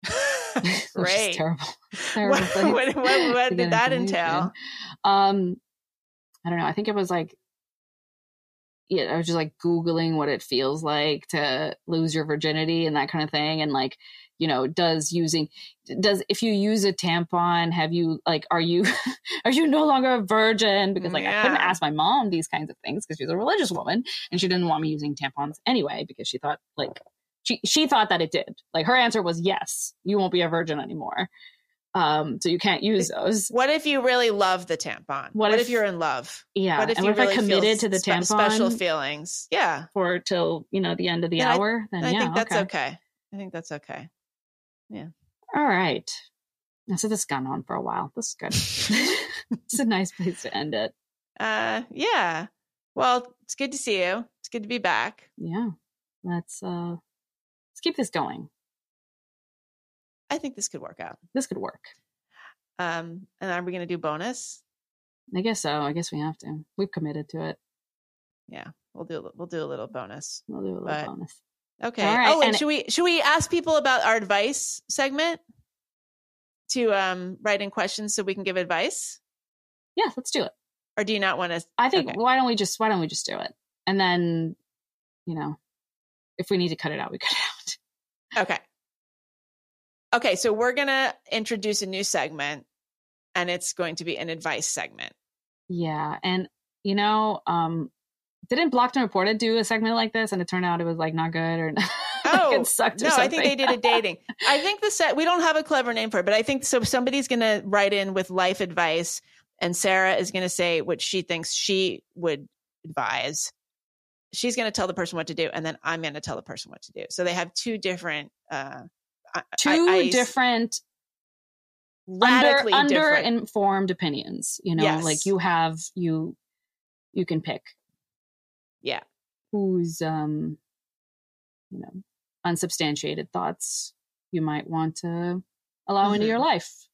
[laughs]
great
terrible. [laughs] terrible
what, what, what, [laughs] what did that entail
Um I don't know. I think it was like yeah, I was just like Googling what it feels like to lose your virginity and that kind of thing. And like, you know, does using, does, if you use a tampon, have you, like, are you, [laughs] are you no longer a virgin? Because mm, like, I couldn't ask my mom these kinds of things because she's a religious woman and she didn't want me using tampons anyway because she thought like, she, she thought that it did. Like her answer was yes, you won't be a virgin anymore. Um, so you can't use those.
what if you really love the tampon
What
what,
if-
if, you're in love
Yeah.
what if
and
you
if
really
I committed to the
spe-
tampon
special feelings yeah
for till you know the end of the
Then I-
hour, then
I
yeah,
think that's
okay.
okay. I think that's okay. Yeah.
All right. So this has gone on for a while. This is good. [laughs] [laughs] it's a nice place to end it.
Uh, yeah. Well, it's good to see you. It's good to be back.
Yeah. Let's uh let's keep this going.
I think this could work out.
This could work.
Um, and are we going to do bonus?
I guess so. I guess we have to. We've committed to it.
Yeah, we'll do. a We'll do a little bonus.
We'll do a little
But-
bonus.
Okay.
All right,
oh, and,
and-
should we should we ask people about our advice segment to um write in questions so we can give advice,
Yeah, let's do it.
or do you not want to?
I think
Okay.
why don't we just why don't we just do it? And then, you know, if we need to cut it out, we cut it out.
Okay. Okay, so we're gonna introduce a new segment, and it's going to be an advice segment.
Yeah. And you know, um didn't Blocked and Reported do a segment like this and it turned out it was like not good or [laughs]
Oh,
like it sucked or
no, I think they did a dating. [laughs] I think the set we don't have a clever name for it, but I think so. Somebody's going to write in with life advice, and Sarah is going to say what she thinks she would advise. She's going to tell the person what to do, and then I'm going to tell the person what to do. So they have two different, uh,
two
I- I-
different
radically
under
different.
informed opinions you know
Yes.
like you have you you can pick
Yeah.
whose um you know unsubstantiated thoughts you might want to allow into
Mhm.
your life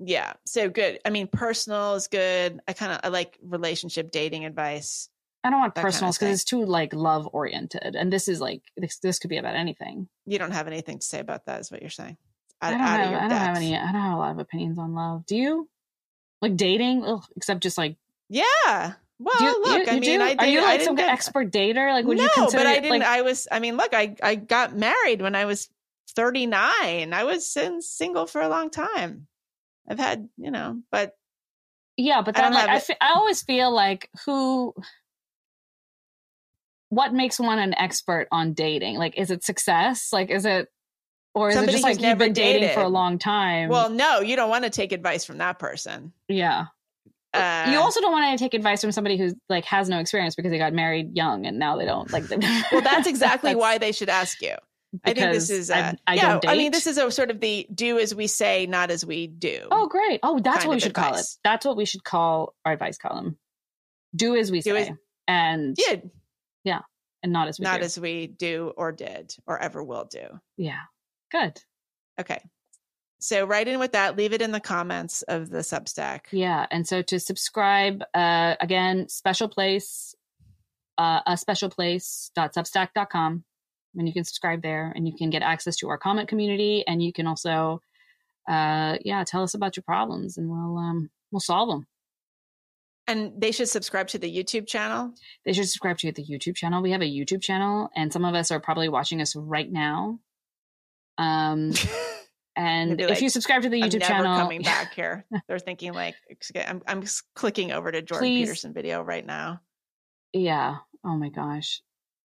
yeah, so good. I mean, personal is good. I kind of I like relationship dating advice.
I don't want
That kind of
personals because it's too like love oriented and this is like this this could be about anything
You don't have anything to say about that, is what you're saying?
i don't, have, I don't have any i don't have a lot of opinions on love do you Like dating, Ugh, except just like
Yeah. Well,
you,
look,
you-
I
you
mean,
do?
I did,
are you like some
get-
expert dater? Like, would
no,
you consider?
but I didn't.
Like,
I was. I mean, look, I I got married when I was thirty nine. I was sin- single for a long time. I've had, you know, but
yeah, but then like I, fe- I always feel like who, what makes one an expert on dating? Like, is it success? Like, is it, or is
Somebody
it just like you've been dating for a long time?
well, no, you don't want to take advice from that person.
yeah.
Uh,
you also don't want to take advice from somebody who like has no experience because they got married young and now they don't like. [laughs] [laughs]
well, that's exactly why they should ask you. I think this is.
I-
Uh,
I
yeah, I mean, this is a sort of the do as we say, not as we do.
Oh, great! Oh, that's what we should call it. That's what we should call our advice column. Do as we
Do
say,
as-
and
did
and not as we
not
do.
as we do or did or ever will do.
yeah, good.
Okay. So write in with that. Leave it in the comments of the Substack.
Yeah, and so to subscribe, uh, again, special place, uh, a special place place.substack.com, and you can subscribe there, and you can get access to our comment community, and you can also, uh, yeah, tell us about your problems, and we'll um, we'll solve them.
And they should subscribe to the YouTube channel.
They should subscribe to the YouTube channel. We have a YouTube channel, and some of us are probably watching us right now. Um, [laughs] and if
like,
you subscribe to the YouTube channel,
coming back [laughs] here. They're thinking like, I'm, I'm clicking over to Jordan
Please.
Peterson video right now.
yeah. Oh my gosh,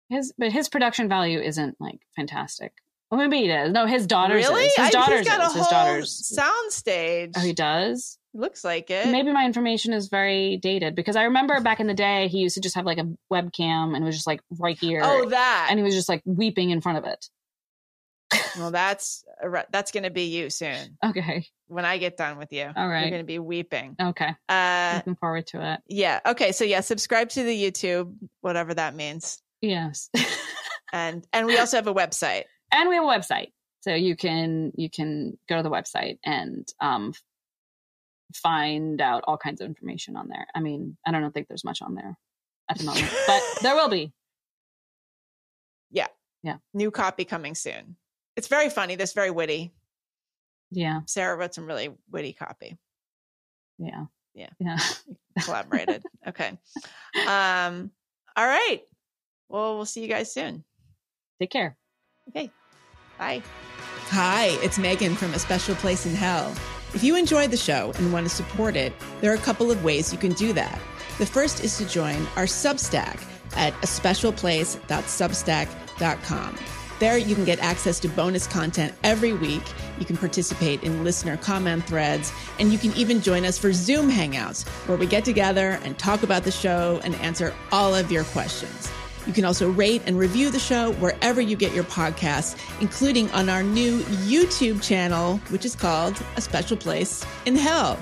his but his production value isn't like fantastic. Well, maybe it is. No, his daughters.
really?
Is. His
I-
daughters.
he's got a.
His
whole
daughters.
sound stage.
Oh, he does.
Looks like it.
Maybe my information is very dated because I remember back in the day he used to just have like a webcam and it was just like right here,
Oh, that.
and he was just like weeping in front of it.
well, that's that's going to be you soon.
Okay.
When I get done with you,
All right.
you're going to be weeping.
Okay.
Uh,
Looking forward to it.
yeah. Okay. So yeah, subscribe to the YouTube, whatever that means,
Yes. [laughs]
and and we also have a website.
and we have a website so you can you can go to the website and um find out all kinds of information on there i mean i don't think there's much on there at the moment but [laughs] there will be Yeah. Yeah.
New copy coming soon. It's very funny. This very witty.
yeah
Sarah wrote some really witty copy.
yeah
Yeah.
yeah [laughs] [laughs]
Collaborated. okay. Um. All right. Well, we'll see you guys soon.
take care
Okay. Bye. Hi, it's Megan from A Special Place in Hell. If you enjoy the show and want to support it, there are a couple of ways you can do that. The first is to join our Substack at a specialplace.substack.com. There you can get access to bonus content every week. You can participate in listener comment threads, and you can even join us for Zoom hangouts where we get together and talk about the show and answer all of your questions. You can also rate and review the show wherever you get your podcasts, including on our new YouTube channel, which is called A Special Place in Hell.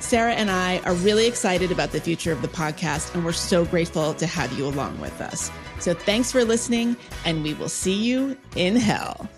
Sarah and I are really excited about the future of the podcast, and we're so grateful to have you along with us. So thanks for listening, and we will see you in hell.